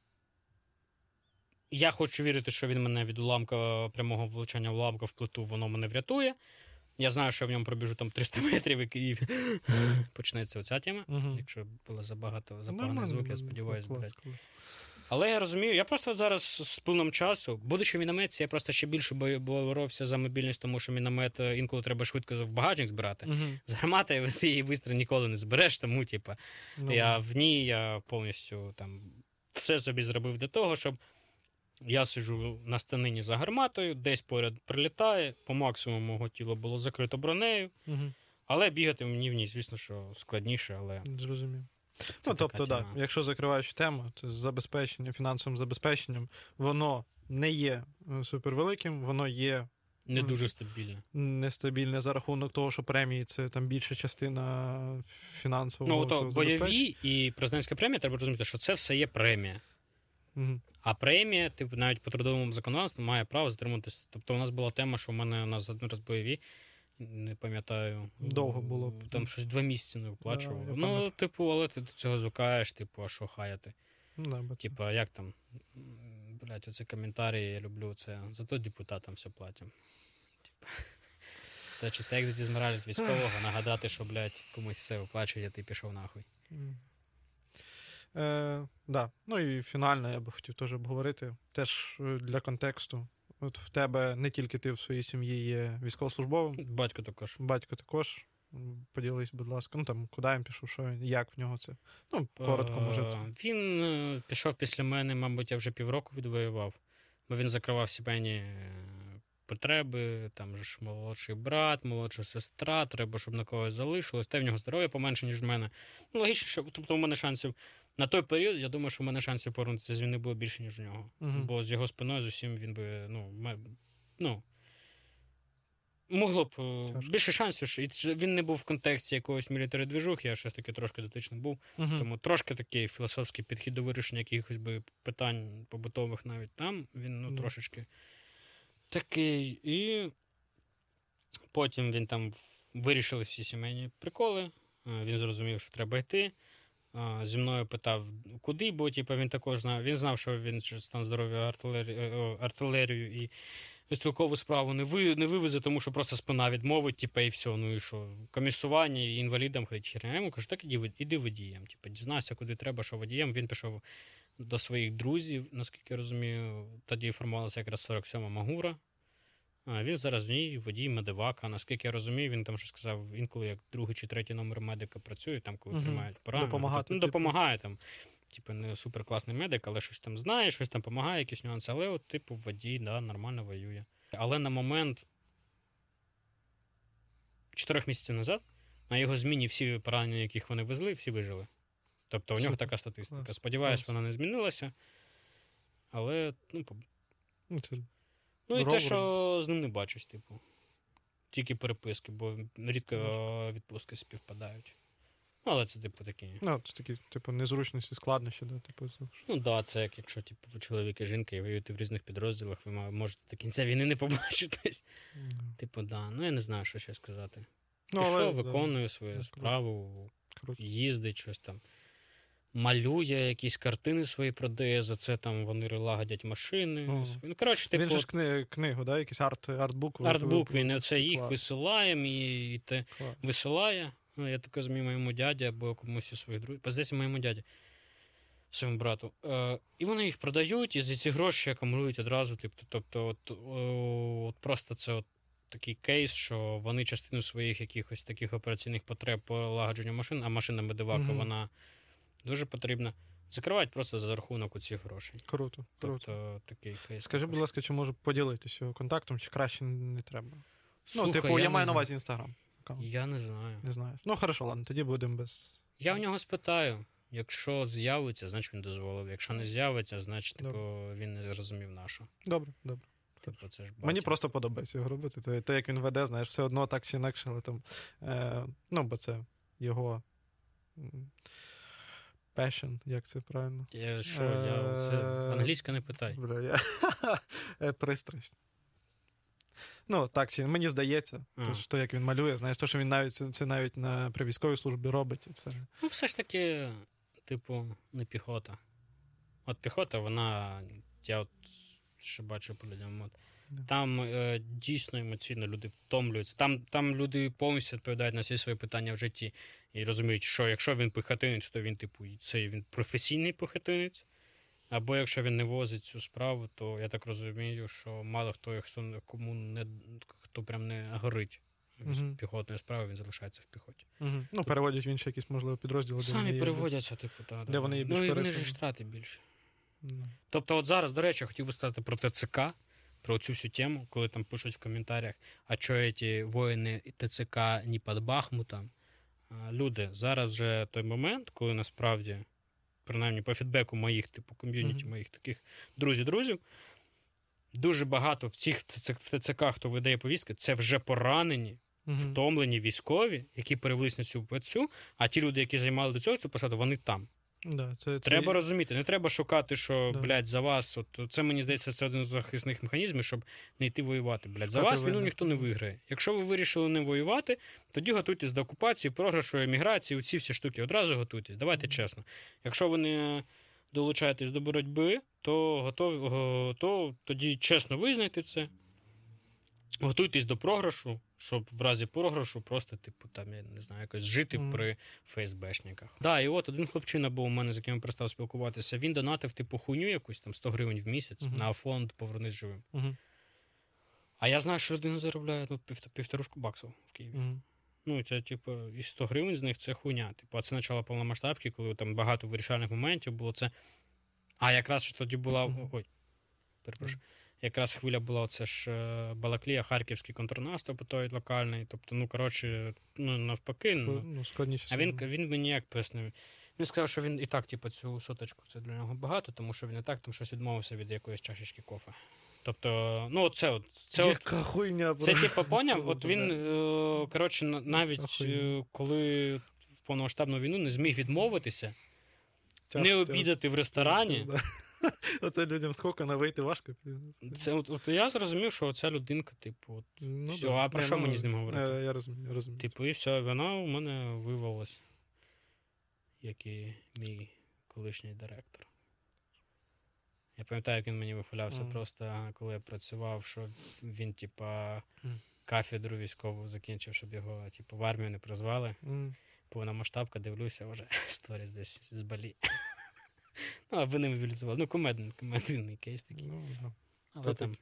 Speaker 2: Я хочу вірити, що він мене від уламка прямого влучання уламка в плиту, воно мене врятує. Я знаю, що я в ньому пробіжу там 300 метрів, і почнеться оця тема. Якщо було забагато
Speaker 1: Нормально,
Speaker 2: запаганий звук, я
Speaker 1: ну,
Speaker 2: сподіваюся, блядь. Але я розумію, я просто зараз з плином часу, будучи в мінометці, я просто ще більше боровся за мобільність, тому що міномет е, інколи треба швидко в багажник збирати.
Speaker 1: Мгм.
Speaker 2: З гармати <laughs> ти її швидко ніколи не збереш, тому, типа,
Speaker 1: Ну,
Speaker 2: я в ній я повністю там все собі зробив для того, щоб я сиджу на станині за гарматою, десь поряд прилітає, по максимуму мого тіла було закрито бронею,
Speaker 1: Мгм.
Speaker 2: але бігати мені в ній, звісно, що складніше, але
Speaker 1: Зрозумів.
Speaker 2: Це
Speaker 1: Ну, тобто,
Speaker 2: така
Speaker 1: да, якщо закриваючи тему, то забезпечення, фінансовим забезпеченням, воно не є е, супервеликим, воно є
Speaker 2: не дуже стабільно.
Speaker 1: нестабільне за рахунок того, що премії це там більша частина фінансового.
Speaker 2: Ну, то бойові і президентська премія, треба розуміти, що це все є премія.
Speaker 1: Мгм.
Speaker 2: А премія, типу, навіть по трудовому законодавству має право затриматися. Тобто, у нас була тема, що в мене у нас один раз бойові, не пам'ятаю.
Speaker 1: Довго було.
Speaker 2: Там щось два місяці не виплачували.
Speaker 1: Да,
Speaker 2: ну, типу, але ти до цього звикаєш, типу, а що хаяти?
Speaker 1: Ну, да,
Speaker 2: Типа, як там, м, блядь, оці коментарі я люблю, це зато депутатам все платимо. Типа, <laughs> це чисто як задізморалить військового, <sighs> нагадати, що, блядь, комусь все виплачує, ти пішов нахуй.
Speaker 1: М. Е, да. Ну і фінально я би хотів теж обговорити. Теж е, для контексту. От в тебе не тільки ти в своїй сім'ї є військовослужбовим,
Speaker 2: Батько також.
Speaker 1: батько також. Поділись, будь ласка. Ну там, куди він пішов, що він, як в нього це. Ну, коротко, може.
Speaker 2: Е, Він е, пішов після мене, мабуть, я вже півроку відвоював, бо він закривав сімейні е, потреби, там же ж молодший брат, молодша сестра, треба, щоб на когось залишилось. Та в нього здоров'я поменше, ніж в мене. Ну, логічно, що тобто у мене шансів. На той період, я думаю, що в мене шансів повернутися з війни було більше, ніж у нього.
Speaker 1: Мгм.
Speaker 2: Бо з його спиною з усім він би, ну, ме- ну. Могло б е,
Speaker 1: Тяжко.
Speaker 2: більше шансів, і він не був в контексті якогось мілітарі движухи, я щось таки трошки дотичний був.
Speaker 1: Мгм.
Speaker 2: Тому трошки такий філософський підхід до вирішення якихось би питань побутових навіть там, він ну,
Speaker 1: Ну.
Speaker 2: трошечки такий. І потім він там вирішили всі сімейні приколи. Е, Він зрозумів, що треба йти. Зі мною питав, куди, бо типу, він також знав. Він знав, що він через стан здоров'я артилері... е, артилерію і стрілкову справу не, ви... не вивезе, тому що просто спина відмовить, типу, і все. Ну і що, комісування і інвалідам ходить. Я йому кажу, так іди, іди водієм. Типу, дізнайся, куди треба, що водієм. Він пішов до своїх друзів, наскільки я розумію. Тоді формувалася якраз 47-ма Магура. Він зараз в ній водій медивака. Наскільки я розумію, він там що сказав, інколи як другий чи третій номер медика працює, там, коли
Speaker 1: Мгм.
Speaker 2: приймають поранення.
Speaker 1: Допомагати,
Speaker 2: Ну,
Speaker 1: типу.
Speaker 2: допомагає там. Типу, не суперкласний медик, але щось там знає, щось там допомагає, якісь нюанси. Але, от, типу, водій, да, нормально воює. Але на момент чотирьох місяців назад на його зміні всі поранення, яких вони везли, всі вижили. Тобто у нього така статистика. Сподіваюсь, вона не змінилася. Але, ну,
Speaker 1: Ну, це-
Speaker 2: Ну і те, що з ним не бачусь, типу. Тільки переписки, бо рідко відпустки співпадають. Ну, але це, типу, такі.
Speaker 1: Ну, це такі, типу, незручності, складнощі, да, типу.
Speaker 2: Ну да, це як якщо типу, ви чоловік і жінка і воюєте в різних підрозділах, ви можете до кінця війни не побачитись.
Speaker 1: М.
Speaker 2: Типу, да. Ну я не знаю, що ще сказати.
Speaker 1: Ну,
Speaker 2: Пішов,
Speaker 1: але, да,
Speaker 2: свою справу,
Speaker 1: круто.
Speaker 2: їздить щось там. Малює, якісь картини свої продає, за це там вони лагодять машини.
Speaker 1: О.
Speaker 2: Ну, коротше, типу,
Speaker 1: Він же ж кни, книгу, да? якийсь арт, артбук.
Speaker 2: артбук, він оце їх
Speaker 1: клас,
Speaker 2: висилає, і, і те
Speaker 1: клас.
Speaker 2: висилає. Ну, я так розумію, моєму дяді або комусь із своїх друзів. Здається, моєму дяді, своєму брату. Е, і вони їх продають, і за ці гроші акумулюють одразу. Типу, тобто, от, от просто це от такий кейс, що вони частину своїх якихось таких операційних потреб по лагодженню машин, а машина медивака,
Speaker 1: Мгм.
Speaker 2: вона дуже потрібна. Закривають просто за рахунок у цих грошей.
Speaker 1: Круто, круто.
Speaker 2: Тобто такий кейс.
Speaker 1: Скажи, будь ласка, чи можу поділитися контактом, чи краще не треба?
Speaker 2: Слухай,
Speaker 1: ну, типу, я,
Speaker 2: не
Speaker 1: маю на увазі інстаграм.
Speaker 2: Я не знаю.
Speaker 1: Не знаєш. Ну, хорошо, ладно, тоді будемо без.
Speaker 2: Я в нього спитаю. Якщо з'явиться, значить він дозволив. Якщо не з'явиться, значить типу, він не зрозумів нашу.
Speaker 1: Добре, добре.
Speaker 2: Типу, це ж
Speaker 1: Мені просто подобається його робити. То, то як він веде, знаєш, все одно так чи інакше, але там. Е, ну, бо це його. Passion, як це правильно?
Speaker 2: Я, що, я це
Speaker 1: Е,
Speaker 2: англійська не питай.
Speaker 1: Бля, я... <laughs> Е, Пристрасть. Ну, так, чи мені здається,
Speaker 2: А.
Speaker 1: то, що, як він малює, знаєш, то, що він навіть це, це навіть на при військовій службі робить. Це...
Speaker 2: Ну, все ж таки, типу, не піхота. От піхота, вона. Я от ще бачу по людям. От. Там е, дійсно емоційно люди втомлюються. Там, там люди повністю відповідають на всі свої питання в житті і розуміють, що якщо він пехотинець, то він, типу, це він професійний пехотинець. Або якщо він не возить цю справу, то я так розумію, що мало хто, хто кому не хто прям не горить з
Speaker 1: Мгм.
Speaker 2: піхотної справи, він залишається в піхоті.
Speaker 1: Угу. Ну, переводять в інші якісь, можливо, підрозділи.
Speaker 2: Самі
Speaker 1: є-
Speaker 2: переводяться, типу, так.
Speaker 1: де вони є більш
Speaker 2: Ну і вони ж втрати більше.
Speaker 1: Ну.
Speaker 2: Тобто, от зараз, до речі, я хотів би сказати про ТЦК, про цю всю тему, коли там пишуть в коментарях, а що ці воїни ТЦК не під Бахмутом. Люди, зараз вже той момент, коли насправді, принаймні по фідбеку моїх, типу, ком'юніті,
Speaker 1: Мгм.
Speaker 2: моїх таких друзів-друзів, дуже багато в цих ТЦК, хто видає повістки, це вже поранені,
Speaker 1: Мгм.
Speaker 2: втомлені військові, які перевелись на цю цю, а ті люди, які займали до цього цю посаду, вони там.
Speaker 1: Да, це, це...
Speaker 2: Треба розуміти, не треба шукати, що,
Speaker 1: Да.
Speaker 2: блядь, за вас. От це мені здається, це один з захисних механізмів, щоб не йти воювати. Блядь, за
Speaker 1: Шукати
Speaker 2: вас війну ніхто не виграє. Якщо ви вирішили не воювати, тоді готуйтесь до окупації, програшу, еміграції, ці всі штуки. Одразу готуйтесь. Давайте чесно. Якщо ви не, долучаєтесь до боротьби, то готові, то тоді чесно визнайте це. Готуйтесь до програшу, щоб в разі програшу просто, типу, там, я не знаю, якось жити
Speaker 1: Мгм.
Speaker 2: при ФСБшниках. Да, і от один хлопчина був у мене, з яким я перестав спілкуватися. Він донатив, типу, хуйню якусь там 100 гривень в місяць
Speaker 1: Мгм.
Speaker 2: на фонд Повернись живим.
Speaker 1: Угу.
Speaker 2: А я знаю, що людина заробляє ну, пів, півторушку баксів в Києві.
Speaker 1: Угу.
Speaker 2: Ну, це, типу, і 100 гривень з них це хуйня. Типу, а це почало повномасштабки, коли там багато вирішальних моментів було це. А якраз ж тоді була. Ой, перепрошую. Якраз хвиля була оце ж е, Балаклія, харківський контрнаступ, той локальний. Тобто, ну, коротше, ну, навпаки. Ну,
Speaker 1: Ну, складніше.
Speaker 2: а він, він мені як пояснив. Він сказав, що він і так, типу, цю соточку це для нього багато, тому що він і так там щось відмовився від якоїсь чашечки кофе. Тобто, ну, це от. Це от
Speaker 1: Яка хуйня.
Speaker 2: це типу, поняв, от він, е, коротше, навіть
Speaker 1: Охуєнно.
Speaker 2: е, коли в повномасштабну війну не зміг відмовитися,
Speaker 1: Тяжко,
Speaker 2: не обідати в ресторані.
Speaker 1: Да. <laughs> Оце людям скільки на вийти важко.
Speaker 2: Це от, от я зрозумів, що ця людинка, типу, от,
Speaker 1: Ну,
Speaker 2: Всьо,
Speaker 1: да.
Speaker 2: а про
Speaker 1: Ні,
Speaker 2: що
Speaker 1: ну,
Speaker 2: мені з ним говорити?
Speaker 1: е, Я розумію, я розумію.
Speaker 2: типу, і все, вона у мене вивелась, як і мій колишній директор. Я пам'ятаю, як він мені вихвалявся
Speaker 1: Мгм.
Speaker 2: просто, коли я працював, що він, типа,
Speaker 1: Мгм.
Speaker 2: кафедру військову закінчив, щоб його, типу, в армію не призвали.
Speaker 1: М,
Speaker 2: повномасштабка, дивлюся вже <laughs> сторіс десь з Балі. Ну, аби не мобілізували. Ну, комедний, комедний кейс такий.
Speaker 1: Ну, да.
Speaker 2: Але там,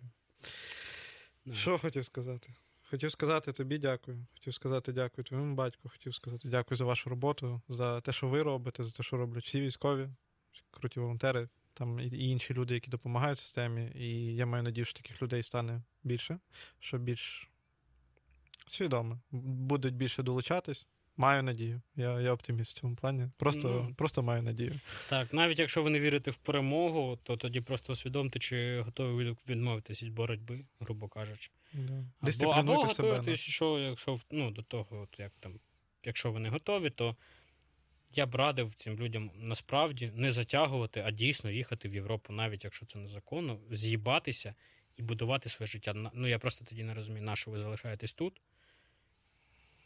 Speaker 2: ну,
Speaker 1: Що хотів сказати? Хотів сказати тобі дякую. Хотів сказати дякую твоєму батьку. Хотів сказати дякую за вашу роботу, за те, що ви робите, за те, що роблять всі військові, всі круті волонтери, там і інші люди, які допомагають системі. І я маю надію, що таких людей стане більше, що більш свідомо будуть більше долучатись. Маю надію. Я, я оптиміст в цьому плані. Просто,
Speaker 2: Ну.
Speaker 1: просто маю надію.
Speaker 2: Так, навіть якщо ви не вірите в перемогу, то тоді просто усвідомте, чи готові ви відмовитись від боротьби, грубо кажучи.
Speaker 1: Да.
Speaker 2: Або, або готуєтесь, що якщо ну, до того, от як там, якщо ви не готові, то я б радив цим людям насправді не затягувати, а дійсно їхати в Європу, навіть якщо це незаконно, з'їбатися і будувати своє життя. Ну я просто тоді не розумію, на що ви залишаєтесь тут.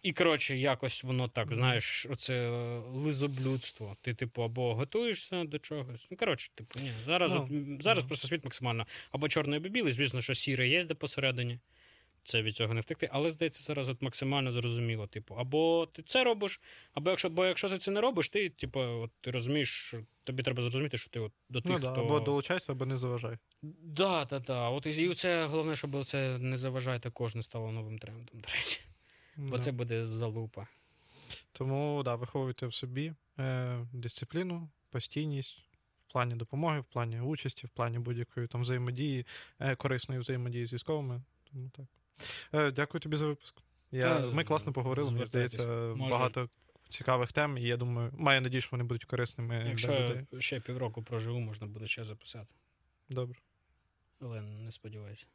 Speaker 2: І, коротше, якось воно так, знаєш, оце е, лизоблюдство. Ти, типу, або готуєшся до чогось. Ну, коротше, типу, ні. Зараз,
Speaker 1: Ну,
Speaker 2: от, зараз
Speaker 1: ну.
Speaker 2: просто світ максимально або чорний, або білий. Звісно, що сіре є де посередині. Це від цього не втекти. Але здається, зараз от максимально зрозуміло. Типу, або ти це робиш, або якщо, бо якщо ти це не робиш, ти, типу, от, ти розумієш, що тобі треба зрозуміти, що ти от до тих,
Speaker 1: Ну, да,
Speaker 2: хто.
Speaker 1: Або долучайся, або не заважай.
Speaker 2: Да, да, да. От і це головне, щоб це не заважає також не стало новим трендом, до речі. Бо
Speaker 1: Да.
Speaker 2: це буде залупа.
Speaker 1: Тому да, виховуйте в собі е, дисципліну, постійність в плані допомоги, в плані участі, в плані будь-якої там взаємодії, е, корисної взаємодії з військовими. Тому так. Е, дякую тобі за випуск. Я,
Speaker 2: Та,
Speaker 1: ми класно поговорили, мені здається,
Speaker 2: Може.
Speaker 1: багато цікавих тем, і я думаю, маю надію, що вони будуть корисними для людей.
Speaker 2: ще півроку проживу, можна буде ще записати.
Speaker 1: Добре.
Speaker 2: Але не сподіваюся.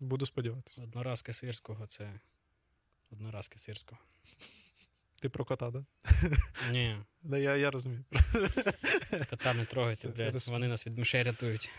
Speaker 1: Буду сподіватися.
Speaker 2: Одноразка сирського це одноразка сирського.
Speaker 1: Ти про кота, да?
Speaker 2: Ні,
Speaker 1: Да, <laughs> я, я розумію.
Speaker 2: кота не трогайте, блядь. Вони нас від мишей рятують.